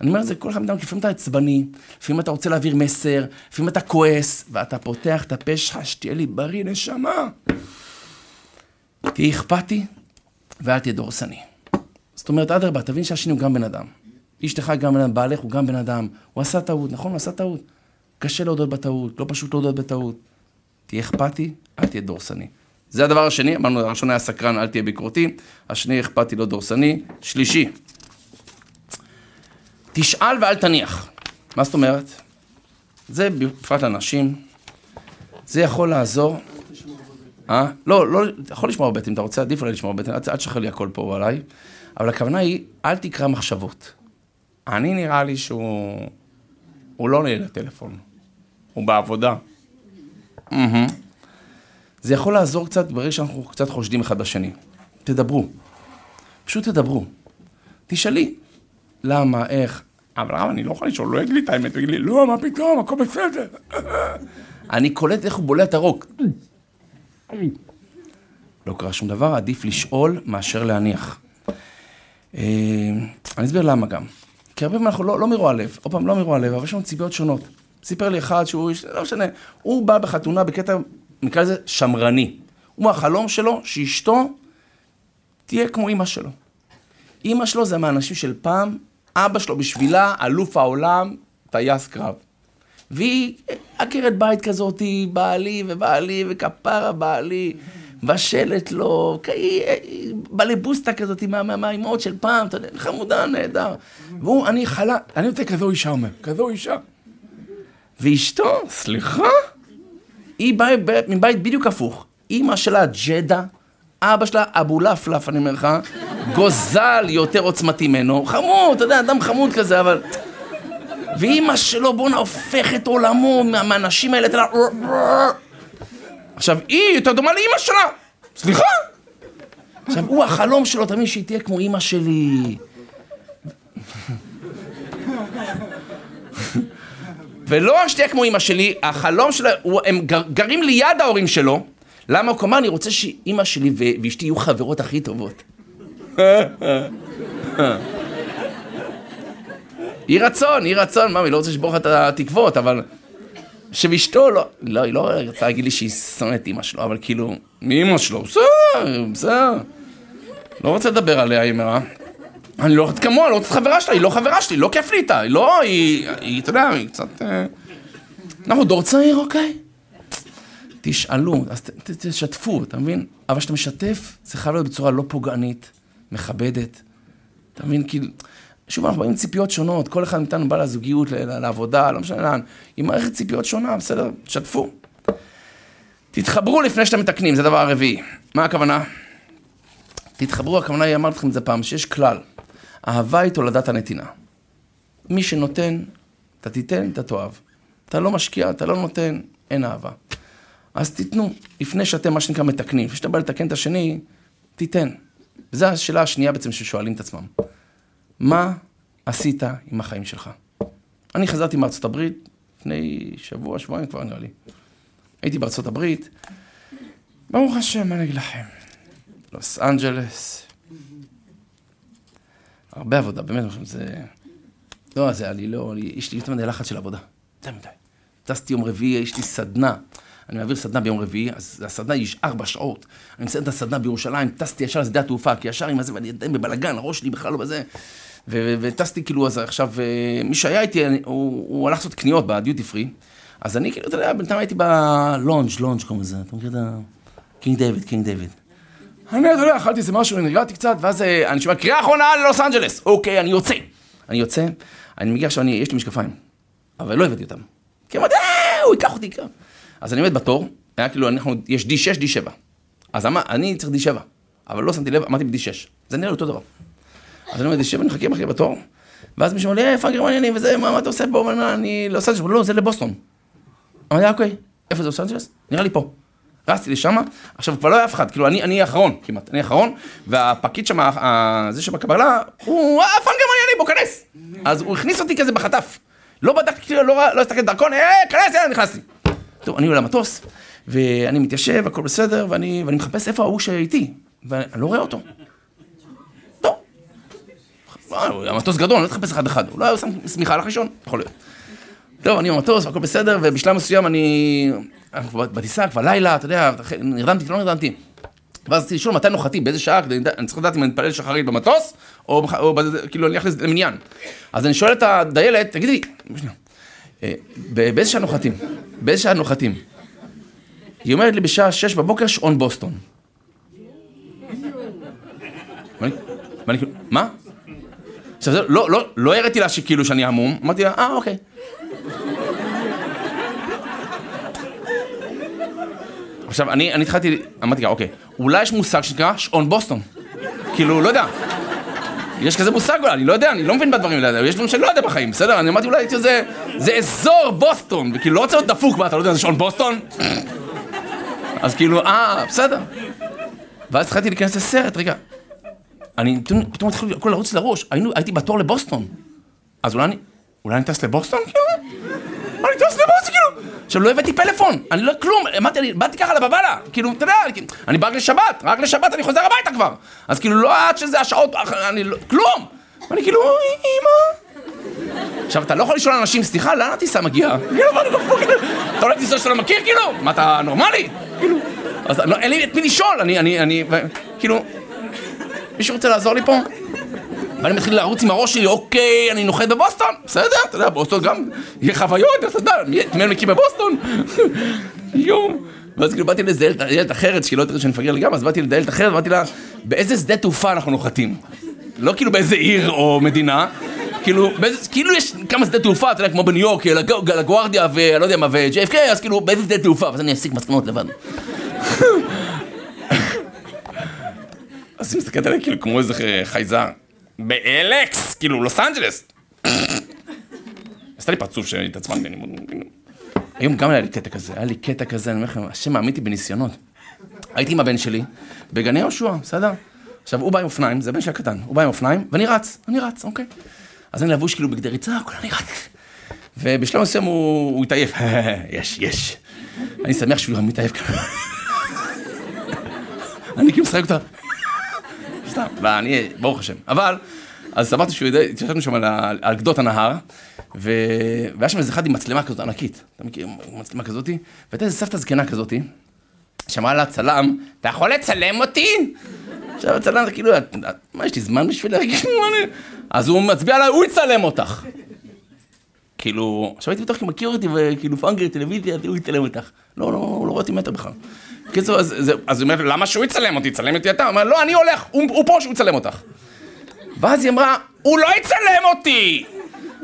אני אומר את זה כל אחד מאיתנו, לפעמים אתה עצבני, לפעמים אתה רוצה להעביר מסר, לפעמים אתה כועס, ואתה פותח את הפה שלך, שתהיה לי בריא, נשמה. תהיה אכפתי, ואל תהיה דורסני. זאת אומרת, אדרבה, תבין שהשני הוא גם בן אדם. אשתך גם בן אדם, בעלך הוא גם בן אדם. הוא עשה טעות, נכון? הוא עשה טעות. קשה להודות בטעות, לא פשוט להודות בטעות. תהיה אכפתי, אל תהיה דורסני. זה הדבר השני, אמרנו, הראשון היה סקרן, אל תהיה ביקורתי, השני אכפתי, לא דורסני. שלישי, תשאל ואל תניח. מה זאת אומרת? זה בפרט לנשים, זה יכול לעזור. אה? לא, לא, יכול לשמוע בבטן, אם אתה רוצה, עדיף אולי לשמוע בבטן, אל תשחרר לי הכל פה עליי. אבל הכוונה היא, אל תקרא מחשבות. אני נראה לי שהוא... הוא לא נהיה לטלפון, הוא בעבודה. זה יכול לעזור קצת ברגע שאנחנו קצת חושדים אחד בשני. תדברו. פשוט תדברו. תשאלי, למה, איך. אבל רב, אני לא יכול לשאול, לא יגיד לי את האמת, הוא יגיד לי, לא, מה פתאום, הכל בסדר. אני קולט איך הוא בולע את הרוק. לא קרה שום דבר, עדיף לשאול מאשר להניח. אה, אני אסביר למה גם. כי הרבה פעמים אנחנו לא, לא מרוע לב, עוד פעם, לא מרוע לב, אבל יש לנו ציפיות שונות. סיפר לי אחד שהוא, לא משנה, הוא בא בחתונה בקטע, נקרא לזה שמרני. הוא, החלום שלו, שאשתו תהיה כמו אימא שלו. אימא שלו זה מהאנשים של פעם, אבא שלו בשבילה, אלוף העולם, טייס קרב. והיא עקרת בית כזאת, בעלי ובעלי וכפרה בעלי, מבשלת לו, בלבוסטה כזאת מהאימהות של פעם, אתה יודע, חמודה, נהדר. והוא, אני חלה, אני רוצה כזו אישה, אומר, כזו אישה. ואשתו, סליחה? היא באה מבית בדיוק הפוך. אימא שלה ג'דה, אבא שלה אבו לפלף, אני אומר לך, גוזל יותר עוצמתי ממנו, חמוד, אתה יודע, אדם חמוד כזה, אבל... ואימא שלו, בואנה, הופך את עולמו מהאנשים האלה, אתה יודע... עכשיו, היא יותר דומה לאימא שלה! סליחה? עכשיו, הוא, החלום שלו תמיד שהיא תהיה כמו אימא שלי. ולא רק שתהיה כמו אימא שלי, החלום שלה, הם גרים ליד ההורים שלו. למה? הוא אמר, אני רוצה שאימא שלי ואשתי יהיו חברות הכי טובות. יהי רצון, יהי רצון, מה, אני לא רוצה לשבור לך את התקוות, אבל... שאשתו לא, לא, היא לא רצה להגיד לי שהיא שונאת אימא שלו, אבל כאילו, מאימא שלו, בסדר, בסדר. לא רוצה לדבר עליה, היא אמרה. אני לא רוצה כמוה, לא רוצה חברה שלה, היא לא חברה שלי, לא כיף לי איתה, היא לא, היא, היא, אתה יודע, היא קצת... אה, אנחנו דור צעיר, אוקיי? תשאלו, אז תשתפו, אתה מבין? אבל כשאתה משתף, זה חייב להיות בצורה לא פוגענית, מכבדת. אתה מבין? כאילו... שוב, אנחנו באים עם ציפיות שונות, כל אחד מאיתנו בא לזוגיות, לעבודה, לא משנה לאן, עם מערכת ציפיות שונה, בסדר, תשתפו. תתחברו לפני שאתם מתקנים, זה הדבר הרביעי. מה הכוונה? תתחברו, הכוונה היא, אמרתי לכם את זה פעם, שיש כלל. אהבה היא תולדת הנתינה. מי שנותן, אתה תיתן, אתה תאהב. אתה לא משקיע, אתה לא נותן, אין אהבה. אז תיתנו, לפני שאתם, מה שנקרא, מתקנים. לפני שאתה בא לתקן את השני, תיתן. וזו השאלה השנייה בעצם ששואלים את עצמם. מה עשית עם החיים שלך? אני חזרתי מארצות הברית לפני שבוע, שבועיים כבר נראה לי. הייתי בארצות הברית, ברוך השם, מה אני אגיד לכם? לוס אנג'לס, הרבה עבודה, באמת, זה... לא, זה היה לי, לא, יש לי יותר מדי לחץ של עבודה. יותר מדי. טסתי יום רביעי, יש לי סדנה. אני מעביר סדנה ביום רביעי, אז הסדנה היא ארבע שעות. אני מסיים את הסדנה בירושלים, טסתי ישר לשדה התעופה, כי ישר עם הזה, ואני עדיין בבלאגן, הראש שלי בכלל לא בזה. וטסתי כאילו, אז עכשיו, אה, מי שהיה איתי, הוא, הוא הלך לעשות קניות בדיוטי פרי. אז אני כאילו, אתה יודע, בינתיים הייתי ב lounge, lounge קוראים לזה, אתה מכיר את ה... King David, King David. אני, אתה יודע, אכלתי איזה משהו, נרגעתי קצת, ואז אה, אני שומע קריאה אחרונה ללוס אנג'לס. אוקיי, אני יוצא. אני יוצא, אני מגיע עכשיו, יש לי משקפיים, אבל לא הבאתי אותם. כי אמרתי, אה, הוא ייקח אותי כאן. אז אני עומד בתור, היה כאילו, אנחנו, יש D6, D7. אז אמר, אני צריך D7, אבל לא שמתי לב, אמרתי ב-D6. זה נראה לי אותו דבר. אז אני עומד D7, אני מחכה, מחכה בתור, ואז מישהו אומר לי, איפה הגרמניינים וזה, מה, מה אתה עושה פה? אני לוס אנג'לס, לא, זה לבוסטון. אמרתי, אוקיי, איפה זה לוס אנג'לס? נראה לי פה. רצתי לשם, עכשיו כבר לא היה אף אחד, כאילו אני, אני האחרון כמעט, אני האחרון, והפקיד שם, זה שבקבלה, הוא, אה, פאן גרמנייני, בוא כנס. אז הוא הכניס אותי כזה בחטף. לא בדקתי, כאילו, לא, לא הסתכלתי דרכון, אה, כנס, יאללה, נכנסתי. טוב, אני עולה למטוס, ואני מתיישב, הכל בסדר, ואני, ואני מחפש איפה ההוא שאיתי, ואני לא רואה אותו. טוב. המטוס גדול, אני לא תחפש אחד אחד, אולי הוא שם שמיכה על הראשון, יכול להיות. טוב, אני במטוס, והכל בסדר, ובשלב מסוים אני... בטיסה, כבר לילה, אתה יודע, נרדמתי, לא נרדמתי. ואז רציתי לשאול מתי נוחתים, באיזה שעה, אני צריך לדעת אם אני מתפלל שחרית במטוס, או, או כאילו אני הולך למניין. אז אני שואל את הדיילת, תגידי, באיזה שעה נוחתים? באיזה שעה נוחתים? היא אומרת לי בשעה שש בבוקר שעון בוסטון. מה? עכשיו, לא, לא, לא הראיתי לה שכאילו שאני המום, אמרתי לה, אה, אוקיי. עכשיו, אני, אני התחלתי, אמרתי, אוקיי, אולי יש מושג שנקרא שעון בוסטון. כאילו, לא יודע. יש כזה מושג אולי, אני לא יודע, אני לא מבין בדברים האלה, יש דברים שאני לא יודע בחיים, בסדר? אני אמרתי אולי זה, זה אזור בוסטון, וכאילו לא רוצה להיות דפוק, מה, אתה לא יודע, זה שעון בוסטון? אז כאילו, אה, בסדר. ואז התחלתי להיכנס לסרט, רגע. אני פתאום התחיל הכל לרוץ לראש, הייתי בתור לבוסטון. אז אולי אני, אולי אני טס לבוסטון? כאילו? אני טס לבוסטון, כאילו? עכשיו, לא הבאתי פלאפון, אני לא, כלום, אמרתי, אני באתי ככה לבבלה, כאילו, אתה יודע, אני בא רק לשבת, רק לשבת אני חוזר הביתה כבר. אז כאילו, לא עד שזה השעות, אני לא, כלום. ואני כאילו, אמא. עכשיו, אתה לא יכול לשאול אנשים, סליחה, לאן הטיסה מגיעה? כאילו, לא אתה עולה טיסה שאתה לא מכיר, כאילו? מה, אתה נורמלי? כאילו, אז לא, אין לי את מי לשאול, אני, אני, אני, כאילו, מישהו רוצה לעזור לי פה? ואני מתחיל לרוץ עם הראש שלי, אוקיי, אני נוחת בבוסטון, בסדר, אתה יודע, בוסטון גם, יהיה חוויות, אתה יודע, מי מכיר בבוסטון? יואו. ואז כאילו באתי לאיזה ילד אחרת, שהיא לא יודעת שאני מפגר לגמרי, אז באתי לדיילת אחרת, ואמרתי לה, באיזה שדה תעופה אנחנו נוחתים? לא כאילו באיזה עיר או מדינה, כאילו, באיזה, כאילו יש כמה שדה תעופה, אתה יודע, כמו בניו יורק, לגוארדיה ולא יודע מה, ו-JFK, אז כאילו, באיזה שדה תעופה, ואז אני אסיק מסקנות לבד. אז היא מסתכלת עליי כאילו כמו איזה חייזר. באלקס, כאילו לוס אנג'לס. עשתה לי פרצוף שהתעצמנתי, אני... היום גם היה לי קטע כזה, היה לי קטע כזה, אני אומר לכם, השם מאמין בניסיונות. הייתי עם הבן שלי, בגני יהושע, בסדר? עכשיו, הוא בא עם אופניים, זה הבן שלי הקטן, הוא בא עם אופניים, ואני רץ, אני רץ, אוקיי. אז אני לבוש כאילו בגדי ריצה, הכל אני רץ. ובשלב מסוים הוא התעייף, יש, יש. אני שמח שהוא מתעייף ככה. אני כאילו משחק אותה. סתם, ואני, ברוך השם. אבל, אז אמרתי שהוא יודע, התיישבנו שם על, גדות הנהר, ו... והיה שם איזה אחד עם מצלמה כזאת ענקית, אתה מכיר, מצלמה כזאתי, והייתה איזה סבתא זקנה כזאתי, שאמרה לה צלם, אתה יכול לצלם אותי? עכשיו הצלם כאילו, מה יש לי זמן בשביל להרגיש אז הוא מצביע עליי, הוא יצלם אותך. כאילו, עכשיו הייתי בטוח כי מכיר אותי, וכאילו פאנגר טלוויזיה, הוא יצלם אותך. לא, לא, הוא לא רואה אותי מטר בכלל. בקיצור, אז, היא אומרת, למה שהוא יצלם אותי? יצלם אותי אתה? הוא אומר, לא, אני הולך, הוא, הוא פה שהוא יצלם אותך. ואז היא אמרה, הוא לא יצלם אותי!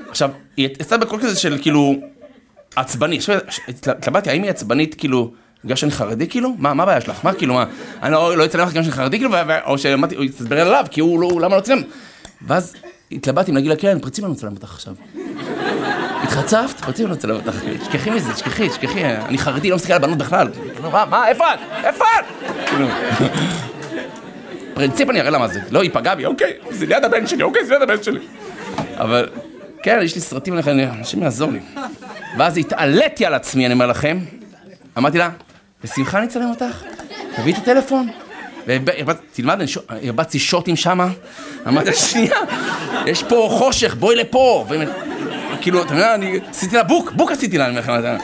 עכשיו, היא עשתה בקול כזה של כאילו, עצבני. עכשיו, התלבטתי, האם היא עצבנית כאילו, בגלל שאני חרדי כאילו? מה, מה הבעיה שלך? מה כאילו, מה, אני לא, לא אצלם לך בגלל שאני חרדי כאילו? או שאמרתי, הוא יתסבר עליו, כי הוא לא, למה לא צלם? ואז התלבטתי אם להגיד לה, כן, פרצים לנו לצלם אותך עכשיו. התחצפת? רציתי לא לצלם אותך, תשכחי מזה, תשכחי, תשכחי, אני חרדי, לא מסתכל על בנות בכלל. מה, מה, איפה את? איפה את? כאילו, פרינציפ אני אראה לה מה זה. לא, היא פגעה בי, אוקיי, זה ליד הבן שלי, אוקיי, זה ליד הבן שלי. אבל, כן, יש לי סרטים עליך, אנשים יעזור לי. ואז התעליתי על עצמי, אני אומר לכם. אמרתי לה, בשמחה אני אצלם אותך, תביאי את הטלפון. תלמד, הרבצתי שוטים שמה, אמרתי, שנייה, יש פה חושך, בואי לפה. כאילו, אתה יודע, אני עשיתי לה בוק, בוק עשיתי לה, אני אומר לך.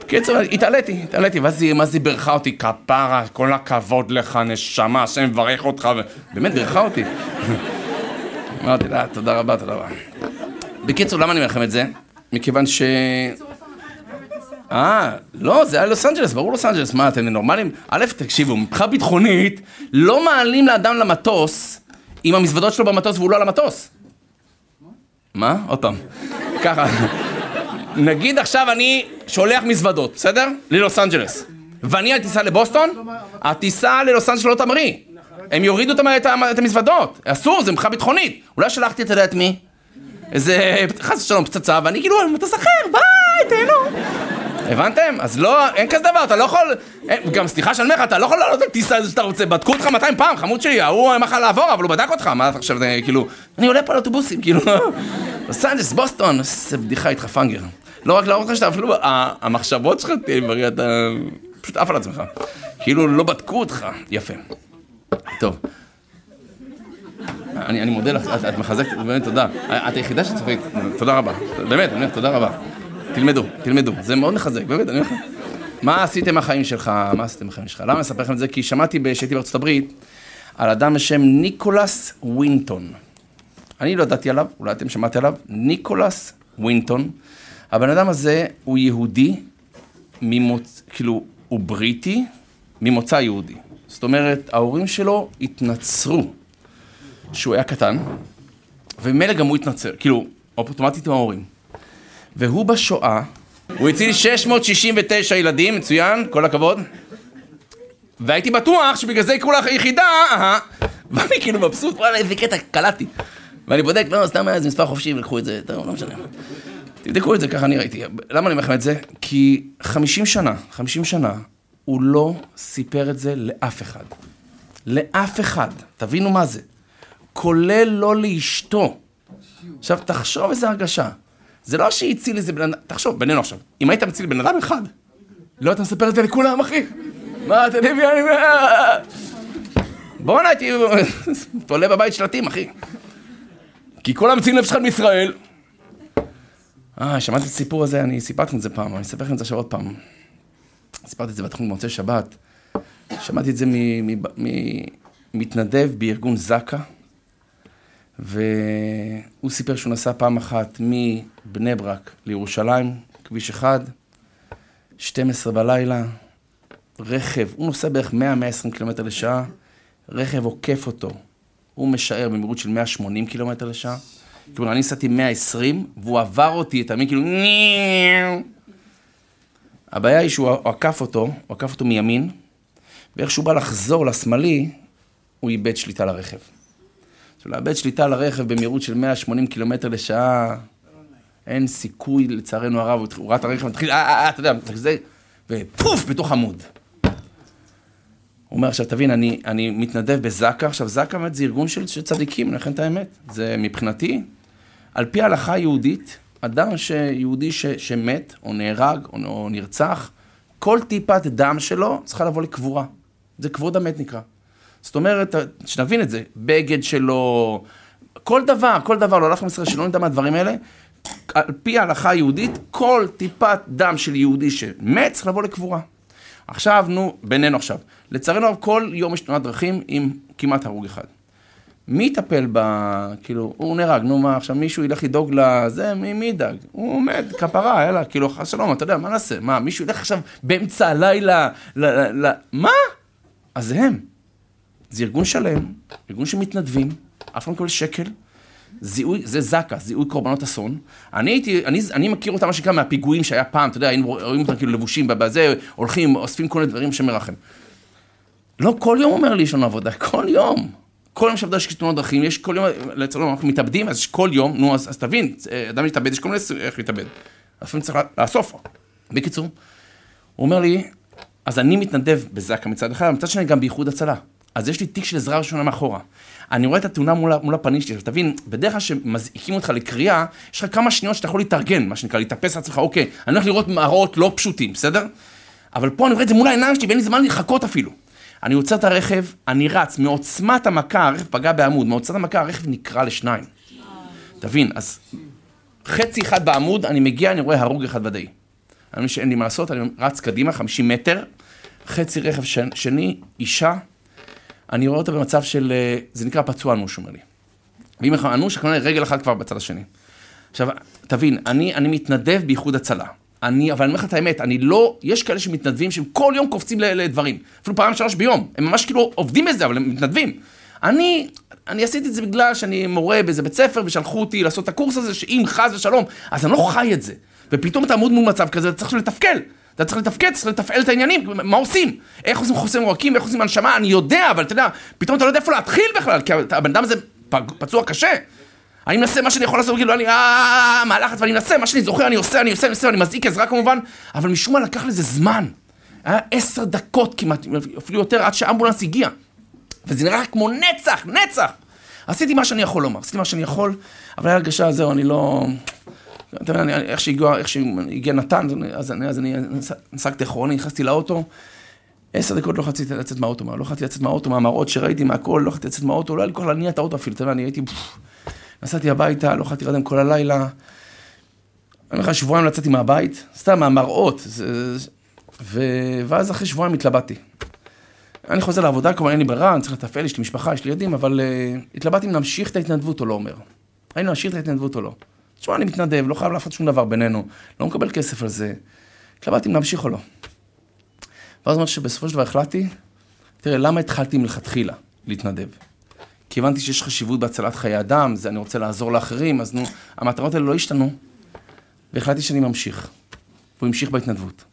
בקיצור, התעליתי, התעליתי, ואז היא, מה זה בירכה אותי? כפרה, כל הכבוד לך, נשמה, השם מברך אותך, באמת בירכה אותי. אמרתי לה, תודה רבה, תודה רבה. בקיצור, למה אני אומר לכם את זה? מכיוון ש... אה, לא, זה היה לוס אנג'לס, ברור לוס אנג'לס, מה, אתם נורמלים? א', תקשיבו, מבחינה ביטחונית, לא מעלים לאדם למטוס עם המזוודות שלו במטוס והוא לא על המטוס. מה? עוד פעם. ככה. נגיד עכשיו אני שולח מזוודות, בסדר? ללוס אנג'לס. ואני על טיסה לבוסטון, הטיסה ללוס אנג'לס לא תמריא. הם יורידו את המזוודות. אסור, זה מבחינה ביטחונית. אולי שלחתי את יודעת מי? איזה, חס ושלום, פצצה, ואני כאילו, מטוס אחר, ביי, תהנו. הבנתם? אז לא, אין כזה דבר, אתה לא יכול... גם סליחה שאני אומר לך, אתה לא יכול לעלות על טיסה שאתה רוצה, בדקו אותך 200 פעם, חמוד שלי, ההוא היה יכול לעבור, אבל הוא בדק אותך, מה אתה חושב, כאילו... אני עולה פה על אוטובוסים, כאילו... לוס אנג'לס, בוסטון, איזה בדיחה איתך פאנגר. לא רק להראות לך שאתה אפילו, המחשבות שלך, תהיה אתה פשוט עף על עצמך. כאילו לא בדקו אותך. יפה. טוב. אני, מודה לך, את מחזקת, באמת תודה. את היחידה שצוחקת, תודה רבה. באמת, אני אומר, תודה רבה. תלמדו, תלמדו, זה מאוד מחזק, באמת, אני אומר לך. מה עשיתם מהחיים שלך? מה עשיתם מהחיים שלך? למה אני אספר לכם את זה? כי שמעתי כשהייתי בארצות הברית על אדם בשם ניקולס ווינטון. אני לא ידעתי עליו, אולי אתם שמעתם עליו, ניקולס ווינטון. הבן אדם הזה הוא יהודי, ממוצ... כאילו, הוא בריטי, ממוצא יהודי. זאת אומרת, ההורים שלו התנצרו שהוא היה קטן, וממילא גם הוא התנצר, כאילו, אוטומטית עם ההורים. והוא בשואה, הוא הציל 669 ילדים, מצוין, כל הכבוד. והייתי בטוח שבגלל זה יקראו לך יחידה. ואני כאילו מבסוט, וואלה, איזה קטע, קלטתי. ואני בודק, לא, סתם היה איזה מספר חופשי ולקחו את זה, טוב, לא משנה. תבדקו את זה, ככה אני ראיתי. למה אני אומר לכם את זה? כי 50 שנה, 50 שנה, הוא לא סיפר את זה לאף אחד. לאף אחד. תבינו מה זה. כולל לא לאשתו. עכשיו, תחשוב איזה הרגשה. זה לא שהציל איזה בן אדם, תחשוב, בינינו עכשיו, אם היית מציל בן אדם אחד, לא היית מספר את זה לכולם, אחי. מה, אתה יודע מי אני... בואנה, הייתי תולה בבית שלטים, אחי. כי כל המציל נפש אחד מישראל. אה, שמעתי את הסיפור הזה, אני סיפרתי את זה פעם, אני אספר לכם את זה עכשיו עוד פעם. סיפרתי את זה בתחום במוצאי שבת. שמעתי את זה ממתנדב בארגון זק"א, והוא סיפר שהוא נסע פעם אחת מבני ברק לירושלים, כביש 1, 12 בלילה, רכב, הוא נוסע בערך 100-120 קילומטר לשעה, רכב עוקף אותו, הוא משער במהירות של 180 קילומטר לשעה. כאילו, אני נסעתי 120, והוא עבר אותי, אתה מבין? כאילו, הבעיה היא שהוא עקף אותו, הוא עקף אותו מימין, ואיך שהוא בא לחזור לשמאלי, הוא איבד שליטה לרכב. לאבד שליטה לרכב במהירות של 180 קילומטר לשעה, אין סיכוי, לצערנו הרב, הוא ראה את הרכב, מתחיל, אה, אה, אה, אתה יודע, זה, ופוף, בתוך עמוד. הוא אומר, עכשיו תבין, אני, אני מתנדב בזק"א, עכשיו זק"א באמת זה ארגון של, של צדיקים, לכן את האמת. זה מבחינתי, על פי ההלכה היהודית, אדם שיהודי ש, שמת, או נהרג, או, או נרצח, כל טיפת דם שלו צריכה לבוא לקבורה. זה כבוד המת נקרא. זאת אומרת, שנבין את זה, בגד שלו, כל דבר, כל דבר, לא הלכה ישראל שלא נדע מהדברים האלה, על פי ההלכה היהודית, כל טיפת דם של יהודי שמת צריך לבוא לקבורה. עכשיו, נו, בינינו עכשיו. לצערנו הרב, כל יום יש תנועת דרכים עם כמעט הרוג אחד. מי יטפל ב... כאילו, הוא נהרג, נו מה, עכשיו מישהו ילך לדאוג לזה, מי, ידאג? הוא עומד, כפרה, יאללה, כאילו, חס שלום, אתה יודע, מה נעשה? מה, מישהו ילך עכשיו באמצע הלילה, ל... ל... ל... מה? אז זה הם. זה ארגון שלם, ארגון של מתנדבים, אף אחד לא מקבל שקל. זיהוי, זה זק"א, זיהוי קורבנות אסון. אני הייתי, אני, אני מכיר אותם, מה שנקרא, מהפיגועים שהיה פעם, אתה יודע, היינו רואים אותם כאילו לבושים, בזה, הולכים, אוספים כל מיני דברים שמרחם. לא כל יום אומר לי יש לנו עבודה, כל יום. כל יום שעבודה יש תאונות דרכים, יש כל יום, לצערנו אנחנו מתאבדים, אז כל יום, נו, אז, אז תבין, אדם מתאבד, יש כל מיני איך להתאבד. לפעמים צריך לאסוף. בקיצור, הוא אומר לי, אז אני מתנדב בזק"א מצד אחד, מצד שני גם באיחוד הצלה. אז יש לי תיק של עזרה ראשונה מאחורה. אני רואה את התאונה מול, מול הפנים שלי, עכשיו תבין, בדרך כלל כשמזעיקים אותך לקריאה, יש לך כמה שניות שאתה יכול להתארגן, מה שנקרא, להתאפס לעצמך, אוקיי, אני הולך לראות מראות לא פשוטים, בסדר? אבל פה אני רואה את זה מול העיניים שלי ואין לי זמן לחכות אפילו. אני עוצר את הרכב, אני רץ, מעוצמת המכה, הרכב פגע בעמוד, מעוצמת המכה הרכב נקרע לשניים. תבין, אז חצי אחד בעמוד, אני מגיע, אני רואה הרוג אחד ודאי. אני מבין שאין לי מה לעשות, אני רץ קדימה, 50 מטר, חצי רכב שני, אישה, אני רואה אותה במצב של, אה, זה נקרא פצוע אנוש, אומר לי. ואם אנוש, הכוונה רגל אחת כבר בצד השני. עכשיו, תבין, אני, אני מתנדב באיחוד הצלה. אני, אבל אני אומר לך את האמת, אני לא, יש כאלה שמתנדבים שהם כל יום קופצים לדברים. אפילו פעם שלוש ביום. הם ממש כאילו עובדים בזה, אבל הם מתנדבים. אני, אני עשיתי את זה בגלל שאני מורה באיזה בית ספר, ושלחו אותי לעשות את הקורס הזה, שאם חס ושלום, אז אני לא חי את זה. ופתאום אתה עמוד מול מצב כזה, אתה צריך לתפקל. אתה צריך לתפקד, צריך לתפעל את העניינים, מה עושים? איך עושים חוסם עורקים, איך עושים הנשמה, אני יודע, אבל אתה יודע, פתאום אתה לא יודע איפה להתחיל בכלל, כי הבן אדם הזה פצוע קשה. אני מנסה מה שאני יכול לעשות, כאילו, אני, אה. וזה נראה כמו נצח, נצח. עשיתי מה שאני יכול לומר, עשיתי מה שאני יכול, אבל היה הרגשה, זהו, אני לא... אתה יודע, איך שהגיע, נתן, אז אני, אז אני נסקתי אחרוני, נכנסתי לאוטו, עשר דקות לא יכולתי לצאת מהאוטו, לא יכולתי לצאת מהאוטו, מהמראות שראיתי, מהכל, לא יכולתי לצאת מהאוטו, לא היה לי כוח להניע את האוטו אפילו, אתה יודע, אני הייתי... נסעתי הביתה, לא יכולתי להירדם כל הלילה. אני אומר לך, שבועיים לא יצאתי מהבית, סתם מהמראות, ו... ואז אחרי שבועיים התלבטתי. אני חוזר לעבודה, כמובן אין לי ברירה, אני צריך לתפעל, יש לי משפחה, יש לי ילדים, אבל uh, התלבטתי אם להמשיך את ההתנדבות או לא אומר. האם להמשיך את ההתנדבות או לא. תשמע, אני מתנדב, לא חייב לעשות שום דבר בינינו, לא מקבל כסף על זה. התלבטתי אם להמשיך או לא. ואז אמרתי שבסופו של דבר החלטתי, תראה, למה התחלתי מלכתחילה להתנדב? כי הבנתי שיש חשיבות בהצלת חיי אדם, זה אני רוצה לעזור לאחרים, אז נו, המטרות האלה לא השתנו, והחלטתי שאני ממשיך. והוא המשיך בהתנדבות.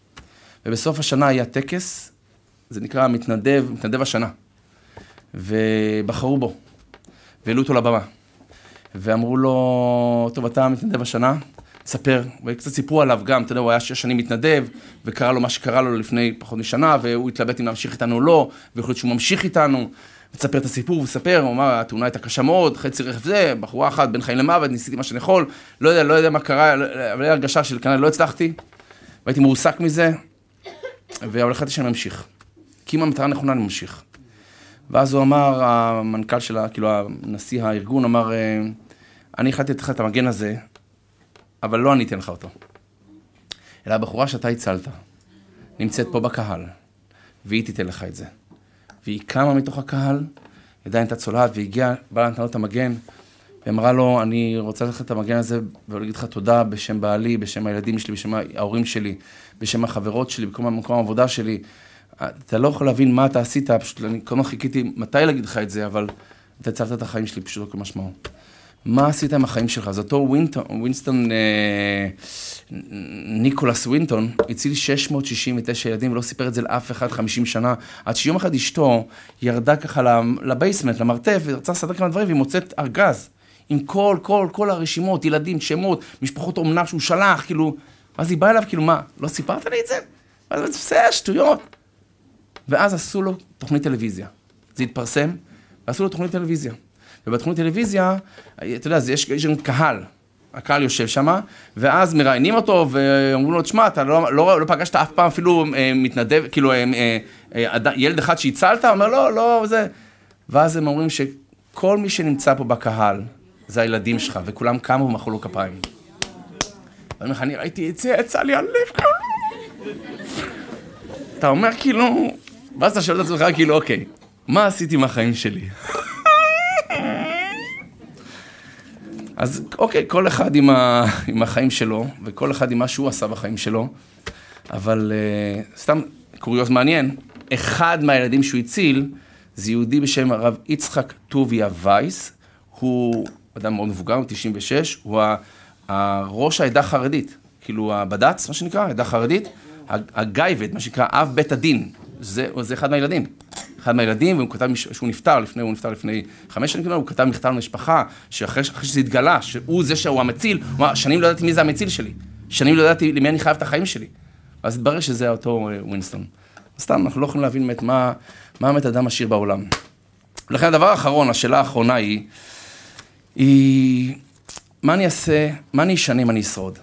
ובסוף השנה היה טקס, זה נקרא מתנדב, מתנדב השנה. ובחרו בו, והעלו אותו לבמה. ואמרו לו, טוב, אתה מתנדב השנה, ספר, וקצת סיפרו עליו גם, אתה יודע, הוא היה שש שנים מתנדב, וקרה לו מה שקרה לו לפני פחות משנה, והוא התלבט אם להמשיך איתנו או לא, ויכול להיות שהוא ממשיך איתנו, ותספר את הסיפור, וספר, הוא אמר, התאונה הייתה קשה מאוד, חצי רכב זה, בחורה אחת, בין חיים למוות, ניסיתי מה שאני יכול, לא יודע, לא יודע מה קרה, אבל היה הרגשה של כנראה לא הצלחתי, והייתי מועסק מזה, אבל החלטתי שאני ממשיך. כי אם המטרה נכונה, אני ממשיך. ואז הוא אמר, המנכ"ל של, כאילו, הנשיא הארגון אמר, אני החלטתי לתת לך את המגן הזה, אבל לא אני אתן לך אותו. אלא הבחורה שאתה הצלת, נמצאת פה בקהל, והיא תיתן לך את זה. והיא קמה מתוך הקהל, עדיין הייתה צולעת, והגיעה, באה לתת לו את המגן, ואמרה לו, אני רוצה לתת לך את המגן הזה, ולהגיד לך תודה בשם בעלי, בשם הילדים שלי, בשם ההורים שלי, בשם החברות שלי, במקום, במקום העבודה שלי. אתה לא יכול להבין מה אתה עשית, פשוט אני כל הזמן חיכיתי מתי להגיד לך את זה, אבל אתה הצלת את החיים שלי פשוט לא כמשמעות. מה עשית עם החיים שלך? אז אותו ווינטון, ווינסטון, אה, ניקולס ווינטון, הציל 669 ילדים ולא סיפר את זה לאף אחד 50 שנה, עד שיום אחד אשתו ירדה ככה לבייסמנט, למרתף, ורצה לסדר כמה דברים, והיא מוצאת ארגז. עם כל, כל, כל הרשימות, ילדים, שמות, משפחות אומנה שהוא שלח, כאילו, ואז היא באה אליו, כאילו, מה, לא סיפרת לי את זה? אז זה שטויות. ואז עשו לו תוכנית טלוויזיה. זה התפרסם, ועשו לו תוכנית טלוויזיה. ובתוכנית טלוויזיה, אתה יודע, יש, יש לנו קהל, הקהל יושב שם, ואז מראיינים אותו ואומרים לו, תשמע, אתה לא, לא, לא פגשת אף פעם אפילו אה, מתנדב, כאילו, אה, אה, אה, ילד אחד שהצלת? אומר, לא, לא, זה... ואז הם אומרים שכל מי שנמצא פה בקהל, זה הילדים שלך, וכולם קמו ומחאו לו כפיים. ואני אומר לך, אני ראיתי את זה, יצא לי הלב אתה אומר כאילו, ואז אתה שואל את עצמך כאילו, אוקיי, מה עשיתי עם החיים שלי? אז אוקיי, כל אחד עם, ה, עם החיים שלו, וכל אחד עם מה שהוא עשה בחיים שלו, אבל uh, סתם קוריוז מעניין, אחד מהילדים שהוא הציל, זה יהודי בשם הרב יצחק טוביה וייס, הוא אדם מאוד מבוגר, הוא 96, הוא הראש העדה החרדית, כאילו הבד"ץ, מה שנקרא, העדה החרדית, הגייבד, מה שנקרא אב בית הדין, זה, זה אחד מהילדים. אחד מהילדים, והוא כתב, שהוא נפטר לפני, הוא נפטר לפני חמש שנים, הוא כתב מכתב למשפחה, שאחרי שזה התגלה, שהוא זה שהוא המציל, הוא אמר, שנים לא ידעתי מי זה המציל שלי. שנים לא ידעתי למי אני חייב את החיים שלי. ואז התברר שזה אותו אה, ווינסטון. סתם, אנחנו לא יכולים להבין באמת מה, מה באמת אדם עשיר בעולם. ולכן הדבר האחרון, השאלה האחרונה היא, היא, מה אני אעשה, מה אני אשנה אם אני אשרוד?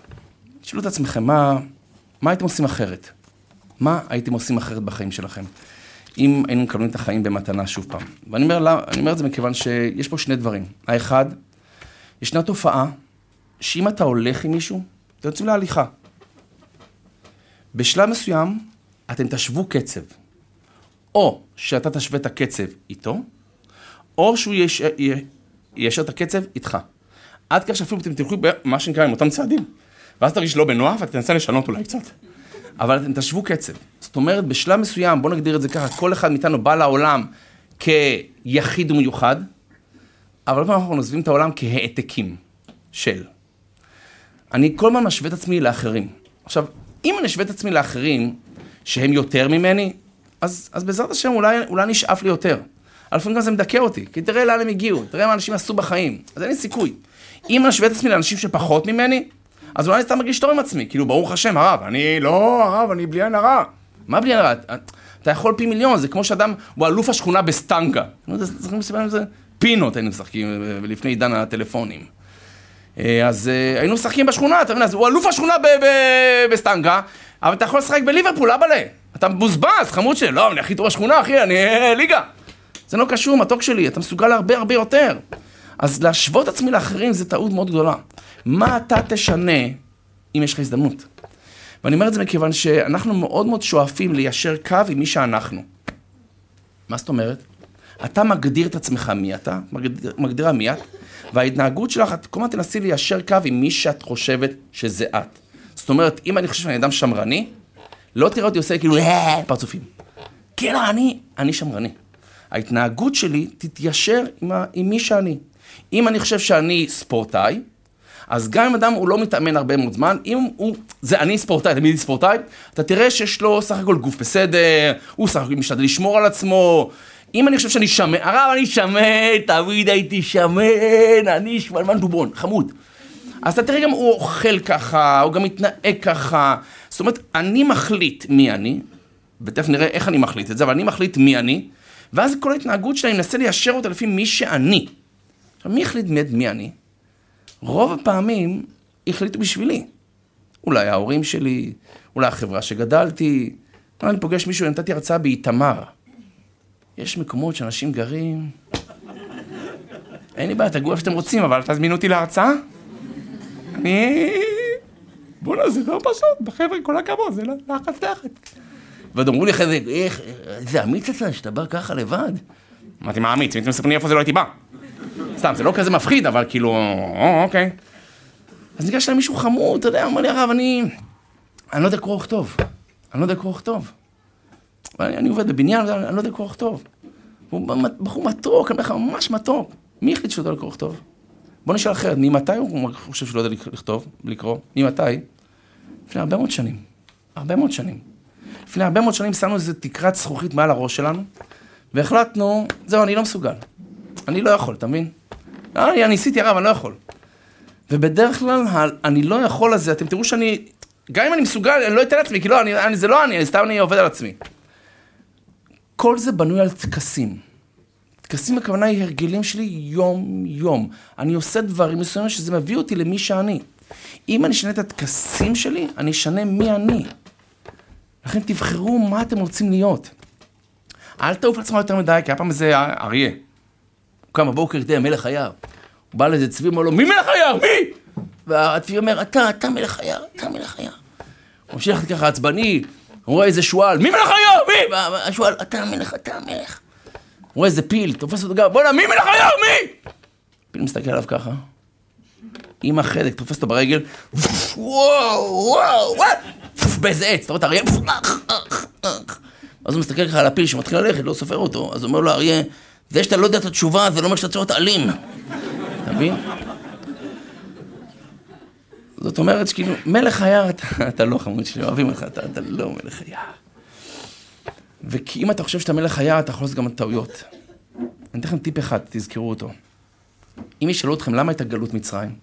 תשאלו את עצמכם, מה, מה הייתם עושים אחרת? מה הייתם עושים אחרת בחיים שלכם? אם היינו מקבלים את החיים במתנה שוב פעם. ואני אומר, אני אומר את זה מכיוון שיש פה שני דברים. האחד, ישנה תופעה שאם אתה הולך עם מישהו, אתם יוצאים להליכה. בשלב מסוים, אתם תשוו קצב. או שאתה תשווה את הקצב איתו, או שהוא יישר את הקצב איתך. עד כך שאפילו אתם תלכו במה שנקרא עם אותם צעדים. ואז תרגיש לא בנוח ואתה תנסה לשנות אולי קצת. אבל אתם תשוו קצב. זאת אומרת, בשלב מסוים, בואו נגדיר את זה ככה, כל אחד מאיתנו בא לעולם כיחיד ומיוחד, אבל פעם אנחנו עוזבים את העולם כהעתקים של. אני כל הזמן משווה את עצמי לאחרים. עכשיו, אם אני אשווה את עצמי לאחרים שהם יותר ממני, אז, אז בעזרת השם אולי, אולי נשאף לי יותר. לפעמים גם זה מדכא אותי, כי תראה לאן הם הגיעו, תראה מה אנשים עשו בחיים, אז אין לי סיכוי. אם אני אשווה את עצמי לאנשים שפחות ממני, אז אולי אני סתם מרגיש טוב עם עצמי, כאילו, ברוך השם, הרב, אני לא, הרב, אני בלי עין הרע. מה בלי עין הרע? אתה יכול פי מיליון, זה כמו שאדם, הוא אלוף השכונה בסטנקה. צריכים לספר עם זה פינות היינו משחקים אה, לפני עידן הטלפונים. אה, אז אה, היינו משחקים בשכונה, אתה מבין, אז הוא אלוף השכונה בסטנקה, אבל אתה יכול לשחק בליברפול, אבאלה. אתה מבוזבז, חמוד שלי, לא, אני הכי טוב בשכונה, אחי, אני ליגה. זה לא קשור, מתוק שלי, אתה מסוגל להרבה הרבה יותר. אז להשוות עצמי לאחרים זה טעות מאוד גדולה. מה אתה תשנה אם יש לך הזדמנות? ואני אומר את זה מכיוון שאנחנו מאוד מאוד שואפים ליישר קו עם מי שאנחנו. מה זאת אומרת? אתה מגדיר את עצמך מי אתה, מגדיר, מגדירה מי את, וההתנהגות שלך, את כל הזמן תנסי ליישר קו עם מי שאת חושבת שזה את. זאת אומרת, אם אני חושב שאני אדם שמרני, לא תראה אותי עושה כאילו אה, פרצופים. כן, אני, אני שמרני. ההתנהגות שלי תתיישר עם, ה, עם מי שאני. אם אני חושב שאני ספורטאי, אז גם אם אדם הוא לא מתאמן הרבה מאוד זמן, אם הוא, זה אני ספורטאי, תמיד ספורטאי, אתה תראה שיש לו סך הכל גוף בסדר, הוא סך הכל משתדל לשמור על עצמו. אם אני חושב שאני שמן, הרב אני שמן, תמיד הייתי שמן, אני שמנמן דובון, חמוד. אז אתה תראה גם הוא אוכל ככה, הוא גם מתנהג ככה. זאת אומרת, אני מחליט מי אני, ותכף נראה איך אני מחליט את זה, אבל אני מחליט מי אני, ואז כל ההתנהגות שלי, אני מנסה ליישר אותה לפי מי שאני. עכשיו, מי החליט מי אני? רוב הפעמים החליטו בשבילי. אולי ההורים שלי, אולי החברה שגדלתי. אני פוגש מישהו, נתתי הרצאה באיתמר. יש מקומות שאנשים גרים... אין לי בעיה, תגעו איפה שאתם רוצים, אבל תזמינו אותי להרצאה. אני... בוא'נה, זה לא פשוט, בחבר'ה, כל הכבוד, זה לחץ תחת. ועוד אמרו לי אחרי זה, איך, איזה אמיץ אתה, שאתה בא ככה לבד? אמרתי, מה אמיץ? אם אתם מספרים לי איפה זה לא הייתי בא. סתם, זה לא כזה מפחיד, אבל כאילו, אוקיי. אז ניגש אליי מישהו חמוד, אתה יודע, אמר לי, הרב, אני... אני לא יודע קרוא וכתוב. אני לא יודע קרוא וכתוב. אני עובד בבניין, אני לא יודע קרוא וכתוב. הוא בחור מתוק, אני אומר לך, ממש מתוק. מי החליט שהוא יודע לקרוא וכתוב? בוא נשאל אחרת, ממתי הוא חושב שהוא לא יודע לכתוב, לקרוא? ממתי? לפני הרבה מאוד שנים. הרבה מאוד שנים. לפני הרבה מאוד שנים שמנו איזה תקרת זכוכית מעל הראש שלנו, והחלטנו, זהו, אני לא מסוגל. אני לא יכול, אתה מבין? אני ניסיתי הרב, אני לא יכול. ובדרך כלל, אני לא יכול הזה, אתם תראו שאני, גם אם אני מסוגל, אני לא אתן לעצמי, כי לא, אני, אני, זה לא אני, סתם אני עובד על עצמי. כל זה בנוי על טקסים. טקסים הכוונה היא הרגלים שלי יום-יום. אני עושה דברים מסוימים שזה מביא אותי למי שאני. אם אני אשנה את הטקסים שלי, אני אשנה מי אני. לכן תבחרו מה אתם רוצים להיות. אל תעוף לעצמך יותר מדי, כי היה פעם איזה אריה. הוא קם בבוקר, תראה, מלך היער. הוא בא לאיזה צבי, אומר לו, מי מלך היער? מי? והצבי אומר, אתה, אתה מלך היער, אתה מלך היער. הוא ממשיך ככה עצבני, הוא רואה איזה שועל, מי מלך היער? מי? והשועל, אתה המלך, אתה המלך. הוא רואה איזה פיל, תופס אותו גם, בוא'נה, מי מלך היער? מי? פיל מסתכל עליו ככה, עם החלק, תופס אותו ברגל, וואו, וואו, וואו, באיזה עץ, אתה רואה את האריה, אז הוא מסתכל ככה על הפיל שמתחיל ללכת, לא סופר אותו, אז הוא אומר לו, אריה, זה שאתה לא יודע את התשובה, זה לא אומר שאתה צריך להיות אלים. אתה מבין? זאת אומרת שכאילו, מלך היער, אתה, אתה לא חמוד שלי, אוהבים אותך, אתה, אתה לא מלך היער. וכי אם אתה חושב שאתה מלך היער, אתה יכול לעשות גם טעויות. אני אתן לכם טיפ אחד, תזכרו אותו. אם ישאלו אתכם למה הייתה גלות מצרים,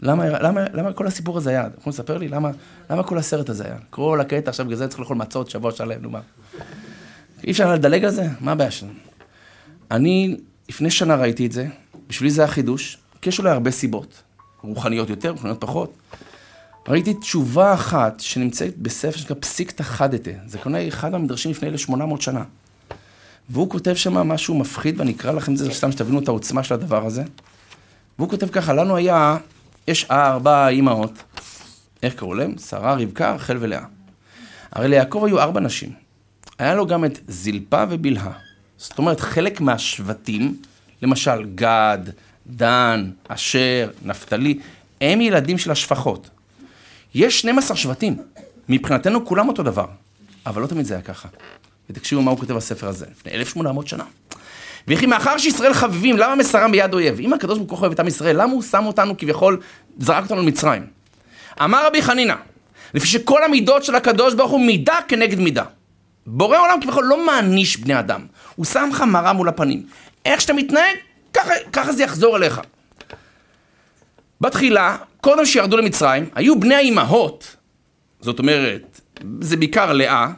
למה, למה, למה כל הסיפור הזה היה? יכולים לספר לי? למה, למה כל הסרט הזה היה? כל הקטע עכשיו, בגלל זה צריך לאכול מצות שבוע שלם, נו מה. אי אפשר לדלג על זה? מה הבעיה שלנו? אני לפני שנה ראיתי את זה, בשבילי זה היה חידוש, כי יש אולי הרבה סיבות. רוחניות יותר, רוחניות פחות. ראיתי תשובה אחת שנמצאת בספר שנקרא פסיקתא חדתא. זה כנראה אחד המדרשים לפני 1,800 שנה. והוא כותב שם משהו מפחיד, ואני אקרא לכם את זה סתם שתבינו את העוצמה של הדבר הזה. והוא כותב ככה, לנו היה, יש ארבע אימהות, איך קראו להם? שרה, רבקה, רחל ולאה. הרי ליעקב היו ארבע נשים. היה לו גם את זלפה ובלהה. זאת אומרת, חלק מהשבטים, למשל גד, דן, אשר, נפתלי, הם ילדים של השפחות. יש 12 שבטים, מבחינתנו כולם אותו דבר, אבל לא תמיד זה היה ככה. ותקשיבו מה הוא כותב בספר הזה, לפני 1800 שנה. וכי מאחר שישראל חביבים, למה מסרם ביד אויב? אם הקדוש ברוך הוא אוהב את עם ישראל, למה הוא שם אותנו כביכול, זרק אותנו למצרים? אמר רבי חנינא, לפי שכל המידות של הקדוש ברוך הוא מידה כנגד מידה. בורא עולם כביכול לא מעניש בני אדם, הוא שם לך מראה מול הפנים. איך שאתה מתנהג, ככה, ככה זה יחזור אליך. בתחילה, קודם שירדו למצרים, היו בני האימהות, זאת אומרת, זה בעיקר לאה,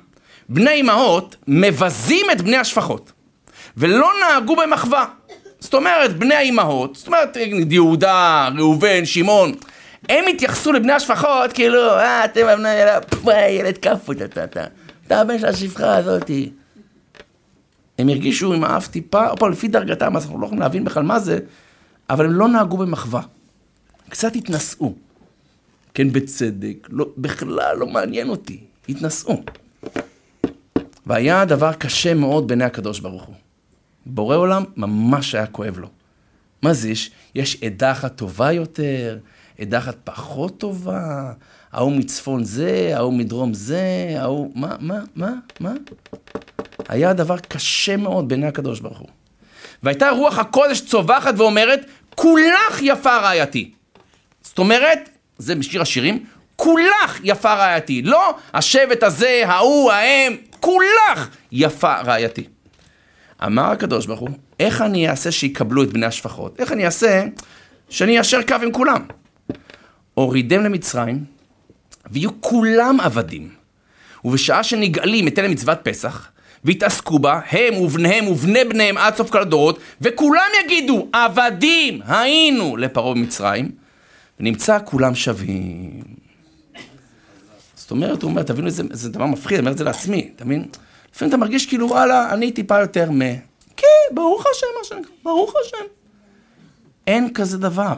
בני האימהות מבזים את בני השפחות, ולא נהגו במחווה. זאת אומרת, בני האימהות, זאת אומרת, יהודה, ראובן, שמעון, הם התייחסו לבני השפחות כאילו, אה, אתם הבני, ילד כאפות אתה, אתה, אתה הבן של השפחה הזאתי. הם הרגישו עם האף טיפה, או פה לפי דרגתם, אז אנחנו לא יכולים להבין בכלל מה זה, אבל הם לא נהגו במחווה. קצת התנשאו. כן, בצדק, לא, בכלל לא מעניין אותי, התנשאו. והיה דבר קשה מאוד בעיני הקדוש ברוך הוא. בורא עולם ממש היה כואב לו. מה זה יש? יש עדה אחת טובה יותר, עדה אחת פחות טובה, ההוא מצפון זה, ההוא מדרום זה, ההוא... מה, מה, מה, מה? היה דבר קשה מאוד בעיני הקדוש ברוך הוא. והייתה רוח הקודש צווחת ואומרת, כולך יפה רעייתי. זאת אומרת, זה בשיר השירים, כולך יפה רעייתי. לא השבט הזה, ההוא, ההם, כולך יפה רעייתי. אמר הקדוש ברוך הוא, איך אני אעשה שיקבלו את בני השפחות? איך אני אעשה שאני איישר קו עם כולם? הורידם למצרים, ויהיו כולם עבדים. ובשעה שנגאלים אתן למצוות פסח, והתעסקו בה, הם ובניהם ובני בניהם עד סוף כל הדורות, וכולם יגידו, עבדים היינו לפרעה במצרים, ונמצא כולם שווים. זאת אומרת, הוא אומר, תבינו, זה, זה דבר מפחיד, אני אומר את זה לעצמי, אתה מבין? לפעמים אתה מרגיש כאילו, וואלה, אני טיפה יותר מ... כן, ברוך השם, מה שנקרא, ברוך השם. אין כזה דבר.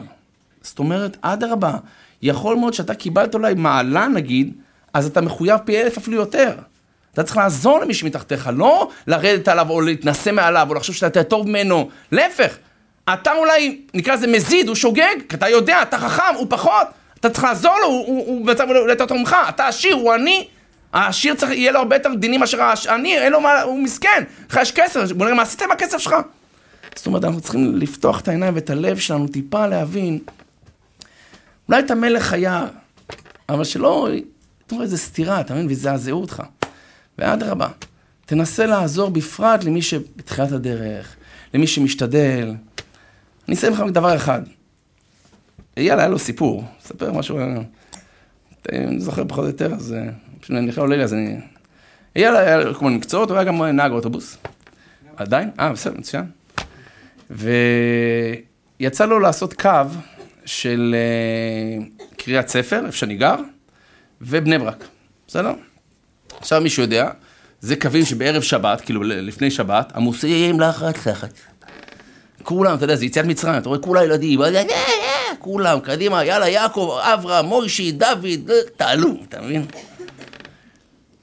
זאת אומרת, אדרבה, יכול מאוד שאתה קיבלת אולי מעלה נגיד, אז אתה מחויב פי אלף אפילו יותר. אתה צריך לעזור למי שמתחתיך, לא לרדת עליו או להתנשא מעליו או לחשוב שאתה יותר טוב ממנו, להפך. אתה אולי, נקרא לזה מזיד, הוא שוגג, כי אתה יודע, אתה חכם, הוא פחות. אתה צריך לעזור לו, הוא, במצב אולי יותר טוב ממך, אתה עשיר, הוא עני. העשיר צריך, יהיה לו הרבה יותר דינים מאשר העני, אין לו מה, הוא מסכן, לך יש כסף, בוא נראה מה עשית עם הכסף שלך. זאת אומרת, אנחנו צריכים לפתוח את העיניים ואת הלב שלנו טיפה להבין אולי את המלך היה, אבל שלא, אתה רואה איזה סתירה, אתה מבין? ויזעזעו אותך. ואדרבה, תנסה לעזור בפרט למי שבתחילת הדרך, למי שמשתדל. אני אסיים לך רק דבר אחד. אייל היה לו סיפור, אספר משהו, אני זוכר פחות או יותר, אז פשוט אני עולה לי, אז אני... אייל היה לו מיני מקצועות, הוא היה גם נהג אוטובוס. עדיין? אה, בסדר, מצוין. ויצא לו לעשות קו של uh, קריאת ספר, איפה שאני גר, ובני ברק, בסדר? עכשיו מישהו יודע, זה קווים שבערב שבת, כאילו לפני שבת, עמוסים לחץ לחץ. כולם, אתה יודע, זה יציאת מצרים, אתה רואה כולה ילדים, אה, אה, כולם, קדימה, יאללה, יעקב, אברהם, מוישי, דוד, תעלו, אתה מבין?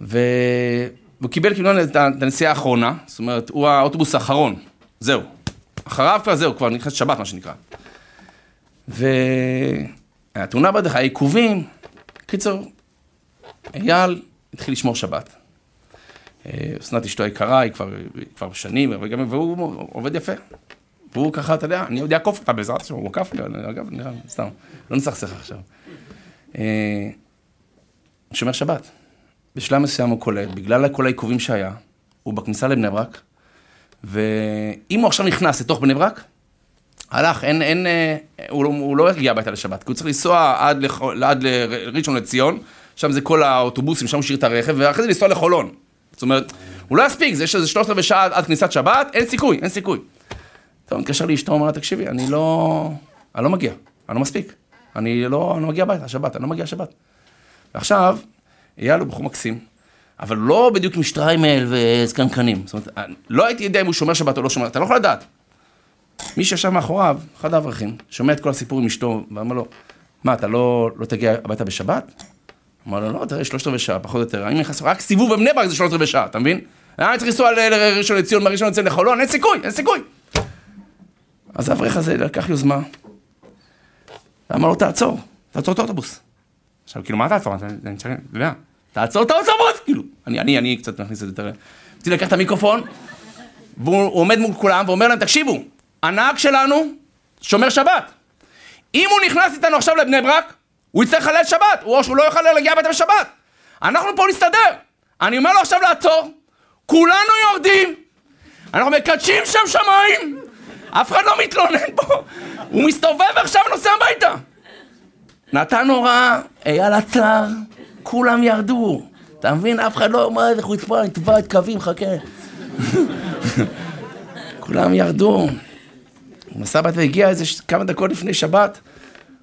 והוא קיבל כאילו את הנסיעה האחרונה, זאת אומרת, הוא האוטובוס האחרון, זהו. אחריו כבר זהו, כבר נכנס שבת, מה שנקרא. והתאונה בדרך, העיכובים, קיצור, אייל התחיל לשמור שבת. אה, אסנת אשתו היקרה, היא כבר, כבר שנים, וגם, והוא עובד יפה. והוא ככה, אתה יודע, אני עוד אעקוף אותה בעזרת השם, הוא עקף לי, אגב, נראה, סתם, לא נסכסך עכשיו. אה, שומר שבת. בשלב מסוים הוא קולט, בגלל כל העיכובים שהיה, הוא בכניסה לבני ברק, ואם הוא עכשיו נכנס לתוך בני ברק, הלך, אין, אין, אה, הוא, לא, הוא לא הגיע הביתה לשבת, כי הוא צריך לנסוע עד, לח, עד לראשון לציון, שם זה כל האוטובוסים, שם הוא שאיר את הרכב, ואחרי זה לנסוע לחולון. זאת אומרת, הוא לא יספיק, זה שזה שלושת רבעי שעה עד כניסת שבת, אין סיכוי, אין סיכוי. טוב, מתקשר לאשתו, אומר לה, תקשיבי, אני לא, אני לא מגיע, אני לא מספיק. אני לא, אני לא מגיע הביתה, שבת, אני לא מגיע שבת. ועכשיו, אייל הוא בחור מקסים, אבל לא בדיוק עם שטריימל וזקנקנים. זאת אומרת, לא הייתי יודע אם הוא שומר שבת או לא שומר, אתה לא יכול לדעת. מי שישב מאחוריו, אחד האברכים, שומע את כל הסיפור עם אשתו, ואמר לו, מה, אתה לא, לא תגיע הביתה בשבת? אמר לו, לא, תראה, שלושת רבעי שעה, פחות או יותר. אני נכנס, רק סיבוב בבני ברק זה שלושת רבעי שעה, אתה מבין? אני צריך לנסוע לראשון לציון, מראשון לציון לחולון, אין סיכוי, אין סיכוי. אז האברך הזה לקח יוזמה, ואמר לו, תעצור, תעצור את האוטובוס. עכשיו, כאילו, מה תעצור? אני צריך, אתה יודע, תעצור את האוטובוס, כאילו. אני, אני, אני קצת מכניס את זה יותר... רציתי לקח את המיקרופון, והוא עומד מול כולם ואומר להם, תקשיבו, הנהג שלנו שומר שבת. אם הוא נכנס איתנו עכשיו לבני ברק, הוא יצטרך לחלל שבת, או שהוא לא יוכל להגיע הביתה בשבת. אנחנו פה נסתדר. אני אומר לו עכשיו לעצור, כולנו יורדים, אנחנו מקדשים שם שמיים, אף אחד לא מתלונן פה, הוא מסתובב ועכשיו נוסע הביתה. נתן הוראה, אייל עצר, כולם ירדו. אתה מבין? אף אחד לא אומר איזה חוצפה, נתבע את קווים, חכה. כולם ירדו. הוא נסע הביתה והגיע איזה כמה דקות לפני שבת.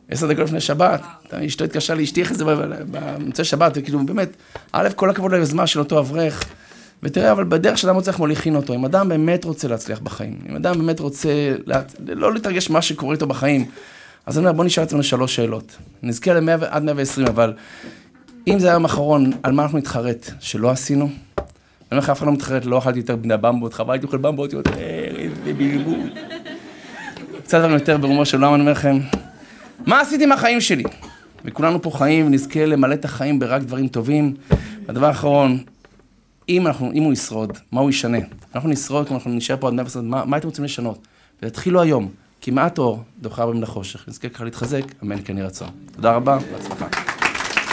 עשר דקות לפני שבת, אשתו התקשרה לאשתי אחרי זה במוצאי שבת, וכאילו באמת, א', כל הכבוד ליוזמה של אותו אברך, ותראה, אבל בדרך שאדם רוצה איך מוליכין אותו, אם אדם באמת רוצה להצליח בחיים, אם אדם באמת רוצה לא להתרגש ממה שקורה איתו בחיים, אז אני אומר, בוא נשאל עצמנו שלוש שאלות. נזכה עד 120, אבל אם זה היום האחרון, על מה אנחנו נתחרט שלא עשינו? אני אומר לך, אף אחד לא מתחרט, לא אכלתי יותר בני במבות, חבל הייתי אוכל במבות יותר, איזה בלבול. קצת דברים יותר ברומו של עולם, אני אומר לכם, מה עשיתי מהחיים שלי? וכולנו פה חיים ונזכה למלא את החיים ברק דברים טובים. והדבר האחרון, אם, אנחנו, אם הוא ישרוד, מה הוא ישנה? אנחנו נשרוד, כי אנחנו נשאר פה עד 120, מה, מה אתם רוצים לשנות? ותתחילו היום, כי מעט אור דוחה בהם לחושך. נזכה ככה להתחזק, אמן כן יהי רצון. תודה רבה, בהצלחה.